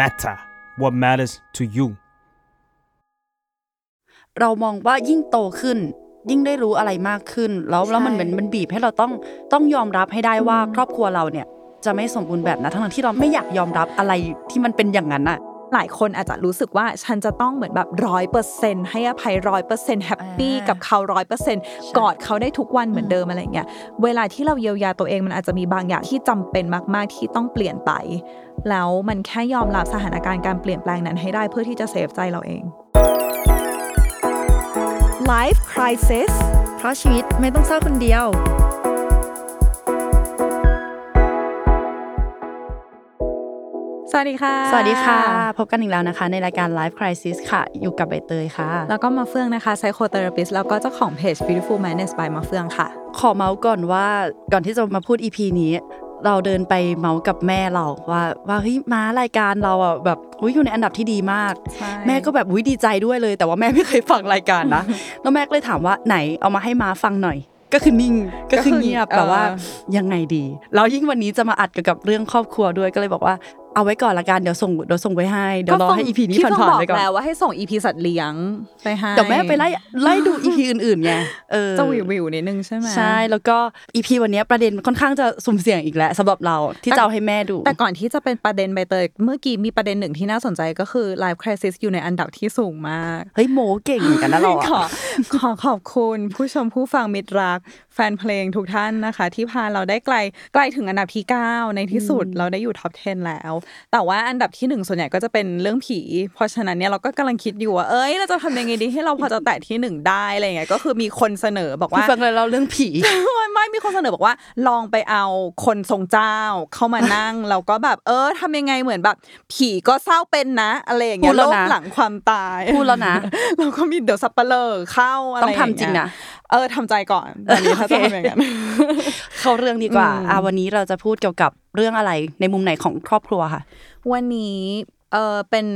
matter what matters to you เรามองว่ายิ่งโตขึ้น ยิ่งได้รู้อะไรมากขึ้น แล้วแล้วมันเหมือนมันบีบให้เราต้องต้องยอมรับให้ได้ว่าครอบครัวเราเนี่ยจะไม่สมบูรณ์แบบนะทั้งๆที่เราไม่อยากยอมรับอะไรที่มันเป็นอย่างนั้นอะ หลายคนอาจจะรู้สึกว่าฉันจะต้องเหมือนแบบร้อยเปอร์เซ็นต์ให้อภัยร้อยเปอร์เซ็นต์ happy กับเขาร้อยเปอร์เซ็นต์กอดเขาได้ทุกวันเหมือนเดิมอะไรเงี้ยเวลาที่เราเยียวยาตัวเองมันอาจจะมีบางอย่างที่จำเป็นมาก ๆ ที่ต้องเปลี่ยนไป แล้วมันแค่ยอมรับสถานการณ์การเปลี่ยนแปลงนั้นให้ได้เพื่อที่จะเซฟใจเราเอง Life Crisis เพราะชีวิตไม่ต้องเศร้าคนเดียว วัสดีค่ะ สวัสดีค่ะ พบกันอีกแล้วนะคะ ในรายการ Life Crisis ค่ะ อยู่กับใบเตยค่ะ แล้วก็มาเฟื่องนะคะ psychotherapist แล้วก็เจ้าของเพจ Beautiful Madness by มาเฟื่องค่ะ ขอเมาส์ก่อนว่าก่อนที่จะมาพูด EP นี้เราเดินไปเมาส์กับแม่เราว่าว่าเฮ้ยมารายการเราอะแบบอุ้ยอยู่ในอันดับที่ดีมากใช่แม่ก็แบบอุ้ยดีใจด้วยเลย แต่ว่าแม่ไม่เคยฟังรายการนะแล้วแม่ก็เลยถามว่าไหนเอามาให้มาฟังหน่อย ก็คือนิ่งก็คือเงียบเออแบบว่ายังไงดีแล้วยิ่งวันนี้จะมาอัดเกี่ยวกับเรื่องครอบครัวด้วยก็เลยบอกว่า เอาไว้ก่อนละกันเดี๋ยวส่งเดี๋ยวส่งไว้ให้เดี๋ยวรอให้ EP นี้ผ่านๆไปก่อนแล้วว่าให้ส่ง EP สัตว์เลี้ยงไปให้เดี๋ยวแม่ไปไล่ไล่ดู EP อื่นๆไงเออจะวิววิวนิดนึงใช่ไหมใช่แล้วก็ EP วันนี้ประเด็นค่อนข้างจะสุ่มเสี่ยงอีกแล้วสำหรับเราที่จะเอาให้แม่ดู แต่ก่อนที่จะเป็นประเด็นใบเตยเมื่อกี้มีประเด็นหนึ่งที่น่าสนใจก็คือ Life Crisis อยู่ในอันดับที่สูงมากเฮ้ยโมเก่งเหมือนกันนะเราขออะขอขอบคุณผู้ชมผู้ฟังมิตรรักแฟนเพลงทุกท่านนะคะ ที่พาเราได้ไกลใกล้ถึงอันดับที่ 9 ในที่สุดเราได้อยู่ท็อป 10 แล้วแต่ว่าอันดับที่หนึ่งส่วนใหญ่ก็จะเป็นเรื่องผี เพราะฉะนั้นเนี่ยเราก็กำลังคิดอยู่ว่าเอ้ยเราจะทำยังไงดีให้เราพอจะแตะที่หนึ่งได้อะไรอย่างเงี้ยก็คือมีคนเสนอบอกพี่ว่าฟังเลยเราเรื่องผีไม่ไม่มีคนเสนอบอกว่า ลองไปเอาคนทรงเจ้าเข้ามานั่งแล้วก็แบบ เออทำยังไงเหมือนแบบ ผีก็เศร้าเป็นนะอะไรอย่างเงี้พูยดแล้โลวกนะหลังความตายพูดแล้วนะแล้วก็มีเดี๋ยวสับเปลอเข้าอะไรต้องทำจริงนะเออทำใจก่อนตอนนี้ถ้าจะทำอย่างนั้นเข้าเรื่องดีกว่าอืมอะวันนี้เราจะพูดเกี่ยวกับ เรื่องอะไรในมุมไหนของครอบครัวค่ะ วันนี้เออเป็น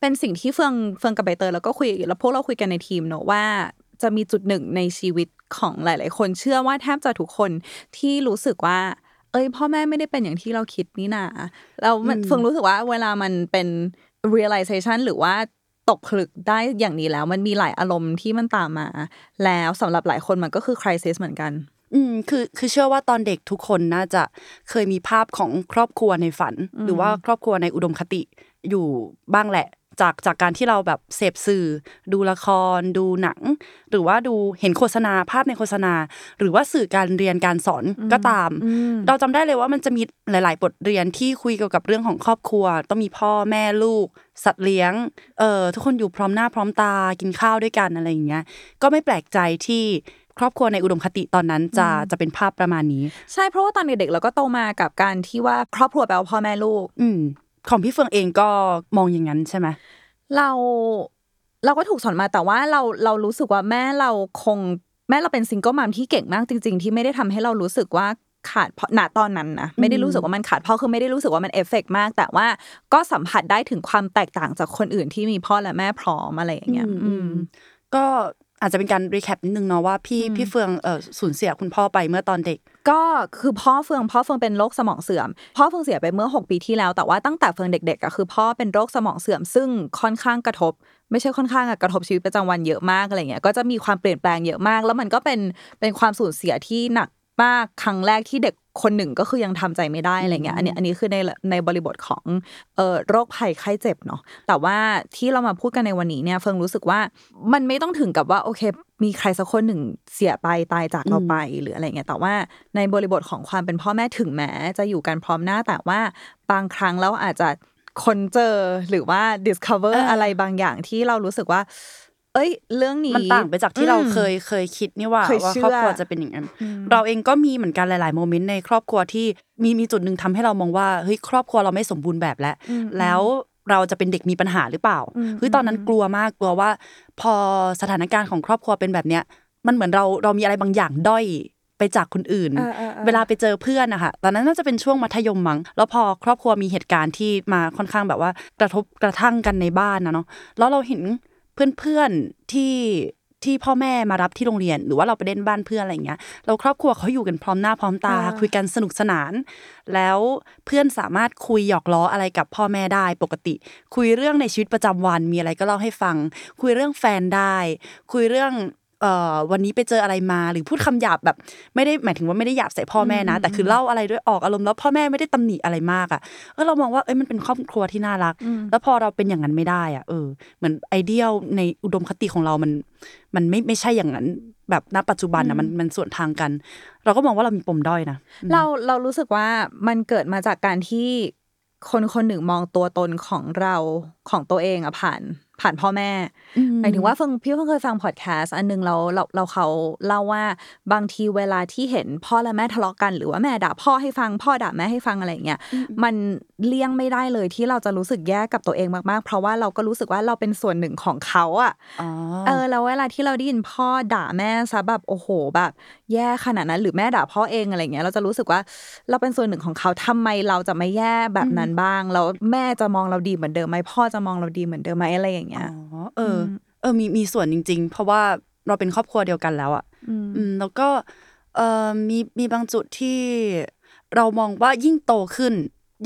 เป็นสิ่งที่เฟืองเฟืองกับใบเตยแล้วก็คุยแล้วพวกเราคุยกันในทีมเนอะว่าจะมีจุดหนึ่งในชีวิตของหลาย ๆ คนเชื่อว่าแทบจะทุกคนที่รู้สึกว่า เอ้ย พ่อแม่ไม่ได้เป็นอย่างที่เราคิดนี่นาแล้วเฟืองรู้สึกว่าเวลามันเป็น realization หรือว่าตกผลึกได้อย่างนี้แล้ว มันมีหลายอารมณ์ที่มันตามมา แล้วสำหรับหลายคนมันก็คือ crisis เหมือนกัน อืมคือคือเชื่อว่าตอนเด็กทุกคนน่าจะเคยมีภาพของครอบครัวในฝัน หรือว่าครอบครัวในอุดมคติอยู่บ้างแหละ จากจากการที่เราแบบเสพสื่อ ดูละคร ดูหนัง หรือว่าดูเห็นโฆษณาภาพในโฆษณา หรือว่าสื่อการเรียนการสอนก็ตาม เราจำได้เลยว่ามันจะมีหลาย ๆ บทเรียนที่คุยเกี่ยวกับเรื่องของครอบครัว ต้องมีพ่อแม่ลูก สัตว์เลี้ยงเอ่อทุกคนอยู่พร้อมหน้าพร้อมตากินข้าวด้วยกันอะไรอย่างเงี้ยก็ไม่แปลกใจที่ ครอบครัวในอุดมคติตอนนั้นจะจะเป็นภาพประมาณนี้ ใช่เพราะว่าตอนเด็กๆเราก็โตมากับการที่ว่าครอบครัวแปลว่าพ่อแม่ลูก อืมของพี่เฟืองเองก็มองอย่างนั้นใช่ไหมเราเราก็ถูกสอนมาแต่ว่าเราเรารู้สึกว่าแม่เราคงแม่เราเป็น single mom ที่เก่งมากจริง ๆ ที่ไม่ได้ทำให้เรารู้สึกว่าขาดเพราะณตอนนั้นนะไม่ได้รู้สึกว่ามันขาดพ่อคือไม่ได้รู้สึกว่ามันเอฟเฟกต์มาก แต่ว่าก็สัมผัสได้ถึงความแตกต่างจากคนอื่นที่มีพ่อและแม่พร้อมอะไรอย่างเงี้ยอืมก็ อาจจะเป็นการ recap นิดนึงเนาะว่าพี่พี่เฟืองเออสูญเสียคุณพ่อไปเมื่อตอนเด็ก ก็คือพ่อเฟืองพ่อเฟืองเป็นโรคสมองเสื่อม พ่อเฟืองเสียไปเมื่อ 6 ปีที่แล้วแต่ว่าตั้งแต่เฟืองเด็กๆอะคือพ่อเป็นโรคสมองเสื่อม ซึ่งค่อนข้างกระทบ ไม่ใช่ค่อนข้างอะกระทบชีวิตประจำวันเยอะมากอะไรเงี้ยก็จะมีความเปลี่ยนแปลงเยอะมาก แล้วมันก็เป็นเป็นความสูญเสียที่หนักมากครั้งแรกที่เด็ก คนหนึ่งก็คือยังทำใจไม่ได้อะไรเงี้ยอันนี้อันนี้คือในในบริบทของเอ่อโรคภัยไข้เจ็บเนาะแต่ว่าที่เรามาพูดกันในวันนี้เนี่ยเฟิงรู้สึกว่ามันไม่ต้องถึงกับว่าโอเค มีใครสักคนหนึ่งเสียไปตายจากเราไปหรืออะไรเงี้ยแต่ว่าในบริบทของความเป็นพ่อแม่ถึงแม้จะอยู่กันพร้อมหน้าแต่ว่าบางครั้งเราอาจจะค้นเจอหรือว่า discover เออออะไรบางอย่างที่เรารู้สึกว่า เอ้ย เรื่องนี้มันต่างไปจากที่เราอืมเคยเคยคิดนี่ว่าเคยว่าเชื่อครอบครัวจะเป็นอย่างนั้นเราเองก็มีเหมือนกันหลาย ๆ โมเมนต์ในครอบครัวที่มีมีจุดหนึ่งทำให้เรามองว่าเฮ้ยครอบครัวเราไม่สมบูรณ์แบบแล้วแล้วเราจะเป็นเด็กมีปัญหาหรือเปล่าเฮ้ยตอนนั้นกลัวมากกลัวว่า พอสถานการณ์ของครอบครัวเป็นแบบเนี้ย มันเหมือนเราเรามีอะไรบางอย่างด้อยไปจากคนอื่นเออเออเออเวลาไปเจอเพื่อนนะคะตอนนั้นน่าจะเป็นช่วงมัธยมมั้ง แล้วพอครอบครัวมีเหตุการณ์ที่มาค่อนข้างแบบว่ากระทบกระทั่งกันในบ้านนะเนาะ แล้วเราเห็น เพื่อนๆที่ที่พ่อแม่มารับที่โรงเรียน หรือว่าเราไปเล่นบ้านเพื่อนอะไรอย่างเงี้ยเราครอบครัวเขาอยู่กันพร้อมหน้าพร้อมตา คุยกันสนุกสนาน แล้วเพื่อนสามารถคุยหยอกล้ออะไรกับพ่อแม่ได้ปกติ คุยเรื่องในชีวิตประจำวันมีอะไรก็เล่าให้ฟัง คุยเรื่องแฟนได้ คุยเรื่อง เอ่อวันนี้ไปเจออะไรมาหรือพูดคำหยาบแบบ ไม่ได้หมายถึงว่าไม่ได้หยาบใส่พ่อแม่นะ แต่คือเล่าอะไรด้วยออกอารมณ์แล้วพ่อแม่ไม่ได้ตำหนิอะไรมากอะเออเรามองว่าเอ้ยมันเป็นครอบครัวที่น่ารัก แล้วพอเราเป็นอย่างนั้นไม่ได้อะเออเหมือนไอเดียลในอุดมคติของเรามันมันไม่ไม่ใช่อย่างนั้นแบบณปัจจุบันนะมันมันส่วนทางกัน เราก็มองว่าเรามีปมด้อยนะเราเรารู้สึกว่ามันเกิดมาจากการที่คนคนหนึ่งมองตัวตนของเราของตัวเองอะผ่าน ผ่านพ่อแม่หมายถึงว่าเฟิงพี่เพิ่งเคยฟังพอดแคสต์อันหนึงเราเราเราเขาเล่าว่าบางทีเวลาที่เห็นพ่อและแม่ทะเลาะกัน หรือว่าแม่ด่าพ่อให้ฟังพ่อด่าแม่ให้ฟังอะไรอย่างเงี้ยมันเลี่ยงไม่ได้เลยที่เราจะรู้สึกแย่กับตัวเองมากๆ เพราะว่าเราก็รู้สึกว่าเราเป็นส่วนหนึ่งของเขาอะอ๋อเออแล้วเวลาที่เราได้ยินพ่อด่าแม่ซะแบบโอ้โหแบบ แย่ขนาดนั้นหรือแม่ด่าพ่อเองอะไรเงี้ยเราจะรู้สึกว่าเราเป็นส่วนหนึ่งของเขาทำไมเราจะไม่แย่แบบนั้นบ้างแล้วแม่จะมองเราดีเหมือนเดิมไหมพ่อจะมองเราดีเหมือนเดิมไหมอะไรอย่างเงี้ยอ๋อเอออ เออมีมีส่วนจริง ๆ เพราะว่าเราเป็นครอบครัวเดียวกันแล้วอะอืมแล้วก็เออมีมีบางจุดที่เรามองว่ายิ่งโตขึ้น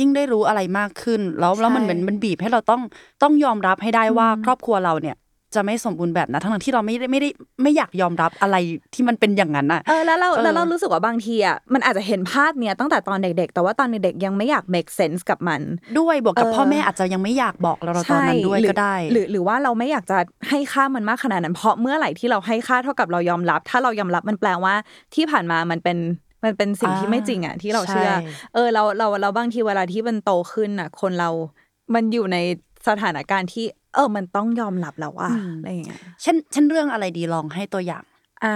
ยิ่งได้รู้อะไรมากขึ้น แล้วแล้วมันเหมือนมันบีบให้เราต้องต้องยอมรับให้ได้ว่าครอบครัวเราเนี่ย จะไม่สมบูรณ์แบบนะ ทั้งๆที่เราไม่ได้ไม่ได้ไม่อยากยอมรับอะไรที่มันเป็นอย่างนั้นอะเออแล้วเราเออแล้วเรารู้สึกว่าบางทีอะมันอาจจะเห็นภาพเนี้ยตั้งแต่ตอนเด็ก ๆ แต่ว่าตอนเด็กๆยังไม่อยาก make sense กับมัน ด้วยบวกกับเออพ่อแม่อาจจะยังไม่อยากบอกเราตอนนั้นด้วยหรืก็ได้ หรือหรือว่าเราไม่อยากจะให้ค่ามันมากขนาดนั้น เพราะเมื่อไหร่ที่เราให้ค่าเท่ากับเรายอมรับ ถ้าเรายอมรับมันแปลว่าที่ผ่านมามันเป็นมันเป็นสิ่งที่อ่าไม่จริงอะที่เราเชื่อใช่เออเราเราเราบางทีเวลาที่มันโตขึ้นอะ คนเรา มันอยู่ในสถานการณ์ที่ เออ มันต้องยอมรับแล้วว่าอะไรอย่างเงี้ยเช่นเช่นเรื่องอะไรดีลองให้ตัวอย่างอ่า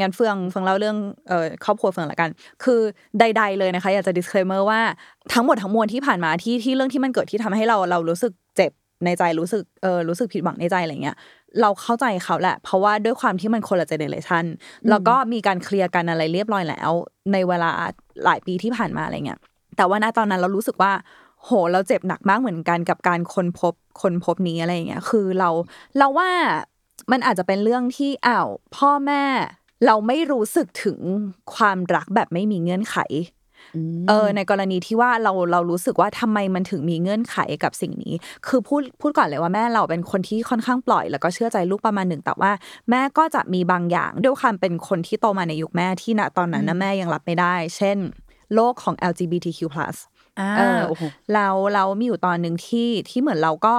งั้นเฟืองเฟืองเล่าเรื่องเอ่อครอบครัวเฟืองละกัน คือใด ๆ เลยนะคะ อยากจะ disclaimer ว่าทั้งหมดทั้งมวลที่ผ่านมาที่ที่เรื่องที่มันเกิดที่ทำให้เราเรารู้สึกเจ็บในใจรู้สึกเออรู้สึกผิดหวังในใจอะไรเงี้ยเราเข้าใจเขาแหละ เพราะว่าด้วยความที่มันคนละเจเนเรชันแล้วก็มีการเคลียร์กันอะไรเรียบร้อยแล้ว ในเวลาหลายปีที่ผ่านมาอะไรเงี้ยแต่ว่าณตอนนั้นเรารู้สึกว่า โหเราเจ็บหนักมากเหมือนกันกับการค้นพบค้นพบนี้อะไรอย่างเงี้ยคือเราเราว่ามันอาจจะเป็นเรื่องที่อ้าวพ่อแม่เราไม่รู้สึกถึงความรักแบบไม่มีเงื่อนไขเออในกรณีที่ว่าเราเรารู้สึกว่าทำไมมันถึงมีเงื่อนไขกับสิ่งนี้ คือพูดพูดก่อนเลยว่าแม่เราเป็นคนที่ค่อนข้างปล่อย แล้วก็เชื่อใจลูกประมาณหนึ่ง แต่ว่าแม่ก็จะมีบางอย่างด้วยความเป็นคนที่โตมาในยุคแม่ที่ณตอนนั้นนะแม่ยังรับไม่ได้ เช่น โลกของ LGBTQ+ อ่าเออโอ้โหเราเรามีอยู่ตอนหนึ่งที่ที่เหมือนเราก็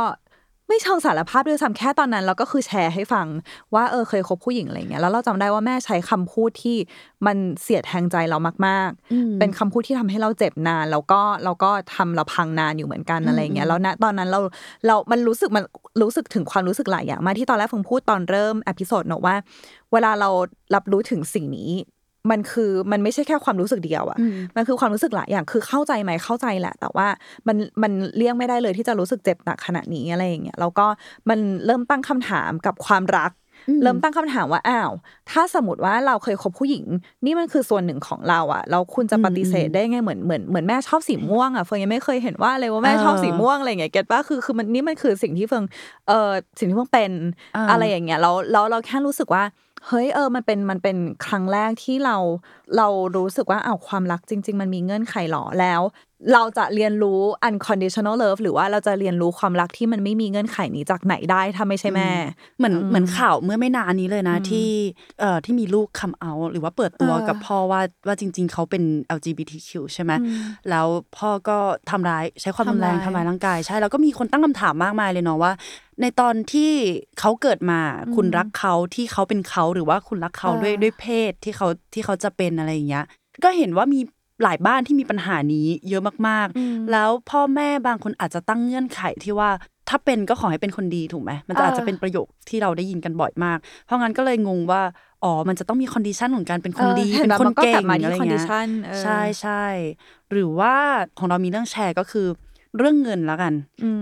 ไม่เชิงสารภาพด้วยซ้ำแค่ตอนนั้น เราก็คือแชร์ให้ฟังว่าเออเคยคบผู้หญิงอะไรเงี้ยแล้วเราจำได้ว่าแม่ใช้คำพูดที่มันเสียดแทงใจเรามาก ๆ เป็นคำพูดที่ทำให้เราเจ็บนานแล้วก็เราก็ทำเราพังนานอยู่เหมือนกันอะไรเงี้ยแล้วณตอนนั้นเราเรามันรู้สึกมันรู้สึกถึงความรู้สึกหลายอย่างมากที่ตอนแรกเฟืองพูดตอนเริ่ม episode เนอะว่า เวลาเรารับรู้ถึงสิ่งนี้ มันคือมันไม่ใช่แค่ความรู้สึกเดียวอะมันคือความรู้สึกหลายอย่างคือเข้าใจไหมเข้าใจแหละ แต่ว่ามันมันเลี่ยงไม่ได้เลยที่จะรู้สึกเจ็บหนักขนาดนี้อะไรอย่างเงี้ยแล้วก็มันเริ่มตั้งคำถามกับความรัก เริ่มตั้งคำถามว่าอ้าว ถ้าสมมติว่าเราเคยคบผู้หญิง นี่มันคือส่วนหนึ่งของเราอะเราคุณจะปฏิเสธได้ไงเหมือนเหมือนเหมือนแม่ชอบสีม่วงอะเฟิงยังไม่เคยเห็นว่าเลยว่าแม่ชอบสีม่วงอะไรอย่างเงี้ยเก็ตป่ะคือคือมันนี่มันคือสิ่งที่เฟิงเออสิ่งที่เฟิงเป็นอ่าอะไรอย่างเงี้ยแล้วแล้วเราแค่รู้สึกว่า เฮ้ยเออมันเป็นมันเป็นครั้งแรกที่เราเรารู้สึกว่าอ้าวความรักจริง ๆ มันมีเงื่อนไขหรอแล้ว เราจะเรียนรู้ unconditional love หรือว่าเราจะเรียนรู้ความรักที่มันไม่มีเงื่อนไขนี้จากไหนได้ถ้าไม่ใช่แม่ เหมือนเหมือนข่าวเมื่อไม่นานนี้เลยนะที่เอ่อที่มีลูกคัมเอาหรือว่าเปิดตัวเออกับพ่อว่าว่าจริง ๆ เขาเป็น LGBTQ ใช่ไหมแล้วพ่อก็ทำร้ายใช้ความรุนแรงทำร้ายทำร้ายร่างกายใช่แล้วก็มีคนตั้งคำถามมากมายเลยเนาะว่า ในตอนที่เขาเกิดมาคุณรักเขาที่เขาเป็นเขาหรือว่าคุณรักเขาด้วยด้วยเพศที่เขาที่เขาจะเป็นอะไรอย่างเงี้ยก็เห็นว่ามีหลายบ้านที่มีปัญหานี้เยอะมากๆ แล้วพ่อแม่บางคนอาจจะตั้งเงื่อนไขที่ว่าถ้าเป็นก็ขอให้เป็นคนดีถูกไหมมันจะเออออาจจะเป็นประโยคที่เราได้ยินกันบ่อยมาก เพราะงั้นก็เลยงงว่าอ๋อมันจะต้องมี condition ของการเป็นคนดีเออเห็นเป็นแบบคนมันก็เก่กลังบมาที่อะไรเงี้ย condition เออใช่ใช่หรือว่าของเรามีเรื่องแชร์ก็คือเรื่องเงินแล้วกัน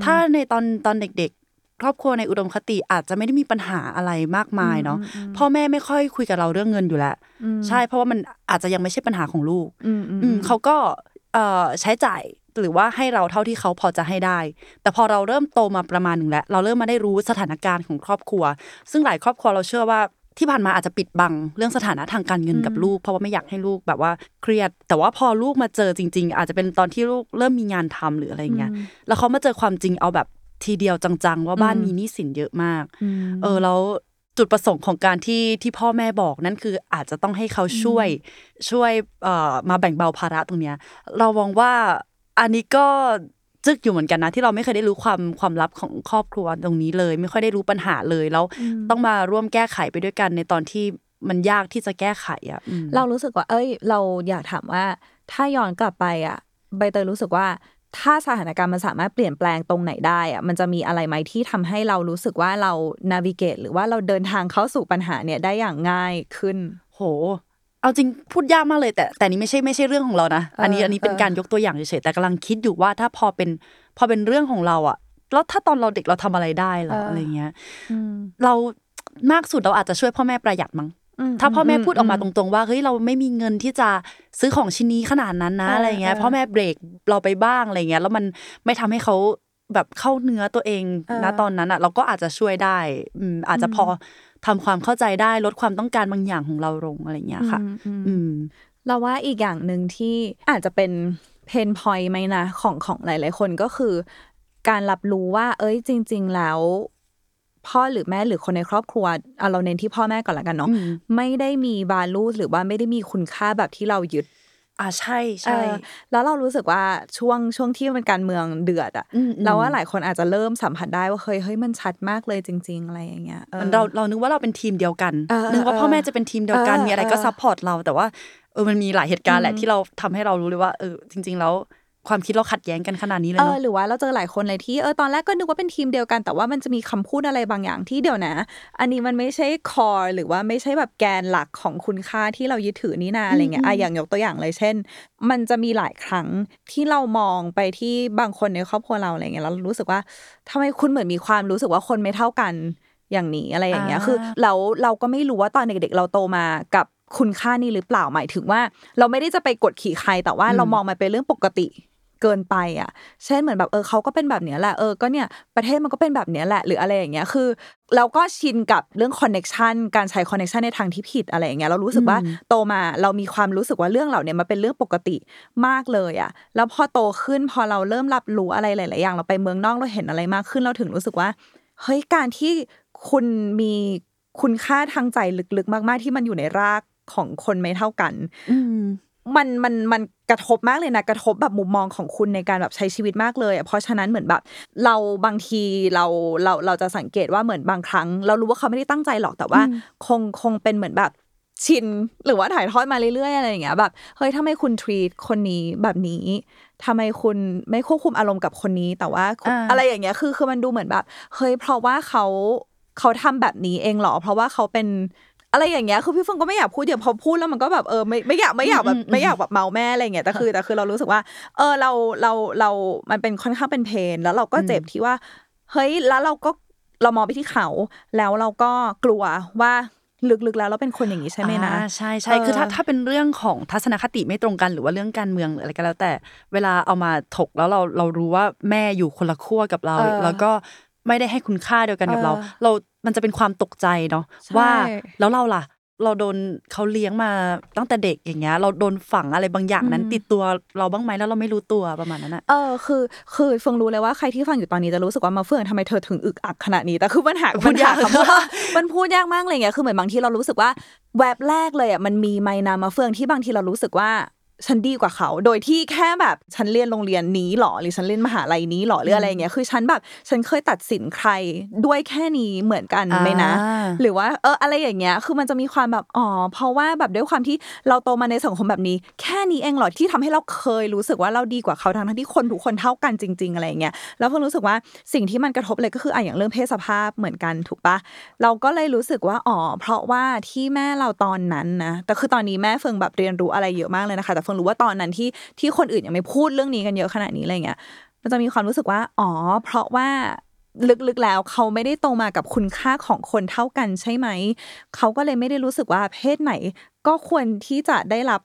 ถ้าในตอนตอนเด็กๆ ครอบครัวในอุดมคติอาจจะไม่ได้มีปัญหาอะไรมากมายเนาะพ่อแม่ไม่ค่อยคุยกับเราเรื่องเงินอยู่แล้วใช่เพราะว่ามันอาจจะยังไม่ใช่ปัญหาของลูกอืมอืมอืมเขาก็เอ่อใช้จ่ายหรือว่าให้เราเท่าที่เขาพอจะให้ได้ แต่พอเราเริ่มโตมาประมาณหนึ่งแล้ว เราเริ่มมาได้รู้สถานการณ์ของครอบครัว ซึ่งหลายครอบครัวเราเชื่อว่าที่ผ่านมาอาจจะปิดบังเรื่องสถานะทางการเงินกับลูก เพราะว่าไม่อยากให้ลูกแบบว่าเครียด แต่ว่าพอลูกมาเจอจริง ๆ อาจจะเป็นตอนที่ลูกเริ่มมีงานทำหรืออะไรเงี้ยแล้วเขามาเจอความจริงเอาแบบ ทีเดียวจังๆ ว่าบ้านมีหนี้สินเยอะมาก เออแล้วจุดประสงค์ของการที่ที่พ่อแม่บอกนั่นคืออาจจะต้องให้เขาช่วยช่วยเอ่อมาแบ่งเบาภาระตรงเนี้ย เรามองว่าอันนี้ก็จึกอยู่เหมือนกันนะ ที่เราไม่เคยได้รู้ความความลับของครอบครัวตรงนี้เลย ไม่ค่อยได้รู้ปัญหาเลยแล้วต้องมาร่วมแก้ไขไปด้วยกันในตอนที่มันยากที่จะแก้ไขอะอืมเรารู้สึกว่า เอ้ย เราอยากถามว่า ถ้าย้อนกลับไปอะใบเตยรู้สึกว่า ถ้าสถานการณ์มันสามารถเปลี่ยนแปลงตรงไหนได้อะมันจะมีอะไรไหมที่ทำให้เรารู้สึกว่าเรานาวิเกตหรือว่าเราเดินทางเข้าสู่ปัญหาเนี่ยได้อย่างง่ายขึ้น โห เอาจริงพูดยากมากเลย แต่แต่นี้ไม่ใช่ไม่ใช่เรื่องของเรานะอันนี้เอออันนี้เป็นเออการยกตัวอย่างเฉยๆแต่กำลังคิดอยู่ว่าถ้าพอเป็นพอเป็นเรื่องของเราอะแล้วถ้าตอนเราเด็กเราทำอะไรได้ล่ะอะไรเงี้ยเรามากสุดเราอาจจะช่วยพ่อแม่ประหยัดมั้ง ถ้าพ่อแม่พูดออกมาตรงๆว่าเฮ้ยเราไม่มีเงินที่จะซื้อของชิ้นนี้ขนาดนั้นนะเอออะไรเงี้ยเออพ่อแม่เบรกเราไปบ้างอะไรเงี้ยแล้วมันไม่ทำให้เขาแบบเข้าเนื้อตัวเองเออนะตอนนั้นอะ เราก็อาจจะช่วยได้อืมอาจจะพอทำความเข้าใจได้ลดความต้องการบางอย่างของเราลงอะไรเงี้ยค่ะ อืมเราว่าอีกอย่างหนึ่งที่อาจจะเป็นเพนพอยต์ไหมนะ ของของหลาย ๆ คนก็คือ การรับรู้ว่า เอ้ยจริง ๆ แล้ว พ่อหรือแม่หรือคนในครอบครัวเอาเราเน้นที่พ่อแม่ก่อนละกันเนาะอืมไม่ได้มีบาลูหรือว่าไม่ได้มีคุณค่าแบบที่เรายึดอ่าใช่ใช่เออแล้วเรารู้สึกว่าช่วงช่วงที่มันการเมืองเดือดอะอืมอืมเราว่าหลายคนอาจจะเริ่มสัมผัสได้ว่าเฮ้ยเฮ้ยมันชัดมากเลยจริง ๆ อะไรอย่างเงี้ยออมันเราเรานึกว่าเราเป็นทีมเดียวกันเออนึกว่าพ่อแม่จะเป็นทีมเดียวกันเออมีอะไรก็เออ support เราแต่ว่าเออมันมีหลายเหตุการณ์แหละอืมที่เราทำให้เรารู้เลยว่าเออจริง ๆ แล้ว ความคิดเราขัดแย้งกันขนาดนี้เลยเออเนาะหรือว่าเราเจอหลายคนเลยที่เออตอนแรกก็นึกว่าเป็นทีมเดียวกัน แต่ว่ามันจะมีคำพูดอะไรบางอย่างที่เดี๋ยวนะ อันนี้มันไม่ใช่คอหรือว่าไม่ใช่แบบแกนหลักของคุณค่าที่เรายึดถือนี่นาอะไรเงี้ยอะอย่างยกตัวอย่างเลยเช่น มันจะมีหลายครั้งที่เรามองไปที่บางคนในครอบครัวเราอะไรเงี้ยแล้วรู้สึกว่าทำไมคุณเหมือนมีความรู้สึกว่าคนไม่เท่ากันอย่างนี้อะไรอย่างเงี้ยอ่าคือเราเราก็ไม่รู้ว่าตอนเด็กๆ เราโตมากับคุณค่านี้หรือเปล่าหมายถึงว่า เราไม่ได้จะไปกดขี่ใครแต่ว่าเรามองมันเป็นเรื่องปกติ เกินไปอะ เช่นเหมือนแบบเออเขาก็เป็นแบบเนี้ยแหละเออก็เนี่ยประเทศมันก็เป็นแบบเนี้ยแหละหรืออะไรอย่างเงี้ยคือ เราก็ชินกับเรื่อง connection การใช้ connection ในทางที่ผิดอะไรอย่างเงี้ยเรารู้สึกว่าโตมาเรามีความรู้สึกว่าเรื่องเหล่าเนี้ยมันเป็นเรื่องปกติมากเลยอะ แล้วพอโตขึ้นพอเราเริ่มรับรู้อะไรหลาย ๆ อย่าง เราไปเมืองนอกเราเห็นอะไรมากขึ้นเราถึงรู้สึกว่าเฮ้ยการที่คุณมีคุณค่าทางใจลึกๆ มาก ๆ ที่มันอยู่ในรากของคนไม่เท่ากันอืมมันมันมัน กระทบมากเลยนะกระทบแบบมุมมองของคุณในการแบบใช้ชีวิตมากเลยอะเพราะฉะนั้นเหมือนแบบ เราบางทีเราเราเราจะสังเกตว่าเหมือนบางครั้ง เรารู้ว่าเขาไม่ได้ตั้งใจหรอกแต่ว่า คงคงเป็นเหมือนแบบชินหรือว่าถ่ายทอดมาเรื่อยๆอะไรอย่างเงี้ยแบบเฮ้ยทำไมคุณทรีตคนนี้แบบนี้ทำไมคุณไม่ควบคุมอารมณ์กับคนนี้ แต่ว่าคุณอ่าอะไรอย่างเงี้ยคือคือมันดูเหมือนแบบเฮ้ยเพราะว่าเขาเขาทำแบบนี้เองเหรอ เพราะว่าเขาเป็น อะไรอย่างเงี้ยคือพี่เฟิงก็ไม่อยากพูดเดี๋ยวพอพูดแล้วมันก็แบบเออไม่ไม่อยากไม่อยากแบบไม่อยากแบบเมาแม่อะไรอย่างเงี้ยแต่คือแต่คือเรารู้สึกว่า เออเราเราเรา มันเป็นค่อนข้างเป็นเพนแล้วเราก็เจ็บที่ว่า เฮ้ยแล้วเราก็เรามองไปที่เขา แล้วเราก็กลัวว่าลึกๆแล้วเราเป็นคนอย่างนี้ใช่ไหมนะอ่าใช่ใช่เออคือถ้าถ้าเป็นเรื่องของทัศนคติไม่ตรงกันหรือว่าเรื่องการเมืองหรืออะไรก็แล้ว แต่เวลาเอามาถกแล้วเราเรารู้ว่าแม่อยู่คนละขั้วกับเราเออแล้วก็ ไม่ได้ให้คุณค่าเดียวกันกับเราเออเรา มันจะเป็นความตกใจเนาะใช่ว่าแล้วเราล่ะ เราโดนเขาเลี้ยงมาตั้งแต่เด็กอย่างเงี้ย เราโดนฝังอะไรบางอย่างนั้น ติดตัวเราบ้างไหมแล้วเราไม่รู้ตัวประมาณนั้นอะเออคือ คือเฟิงรู้เลยว่าใครที่ฟังอยู่ตอนนี้จะรู้สึกว่ามาเฟืองทำไมเธอถึงอึกอักขนาดนี้แต่คือปัญหาพูปัญดหายากคำพูดมันพูดยากมากเลยเงี้ยคือเหมือนบางทีเรารู้สึกว่าแวบแรกเลยอะมันมีไมนามาเฟืองที่บางทีเรารู้สึกว่า ฉันดีกว่าเขา โดยที่แค่แบบฉันเรียนโรงเรียนนี้หรอหรือฉันเรียนมหาลัยนี้หรอหรืออะไรเงี้ยคือฉันแบบฉันเคยตัดสินใครด้วยแค่นี้เหมือนกันไหมนะอ่าหรือว่าเอออะไรอย่างเงี้ยคือมันจะมีความแบบอ๋อเพราะว่าแบบด้วยความที่เราโตมาในสังคมแบบนี้ แค่นี้เองเหรอที่ทำให้เราเคยรู้สึกว่าเราดีกว่าเขาทั้งทั้งที่คนทุกคนเท่ากันจริง ๆ อะไรอย่างเงี้ยแล้วเพิ่งรู้สึกว่าสิ่งที่มันกระทบเลยก็คืออะอย่างเรื่องเพศสภาพเหมือนกันถูกปะเราก็เลยรู้สึกว่าอ๋อเพราะว่าที่แม่เราตอนนั้นนะแต่คือตอนนี้แม่เฟิงแบบเรียนรู้อะไรเยอะมากเลยนะคะแต่เฟิงรู้ว่าตอนนั้นที่ที่คนอื่นยังไม่พูดเรื่องนี้กันเยอะขนาดนี้อะไรเงี้ยมันจะมีความรู้สึกว่า อ๋อ เพราะว่าลึกๆแล้วเขาไม่ได้โตมากับคุณค่าของคนเท่ากันใช่ไหม เขาก็เลยไม่ได้รู้สึกว่าเพศไหน ก็ควรที่จะได้รับ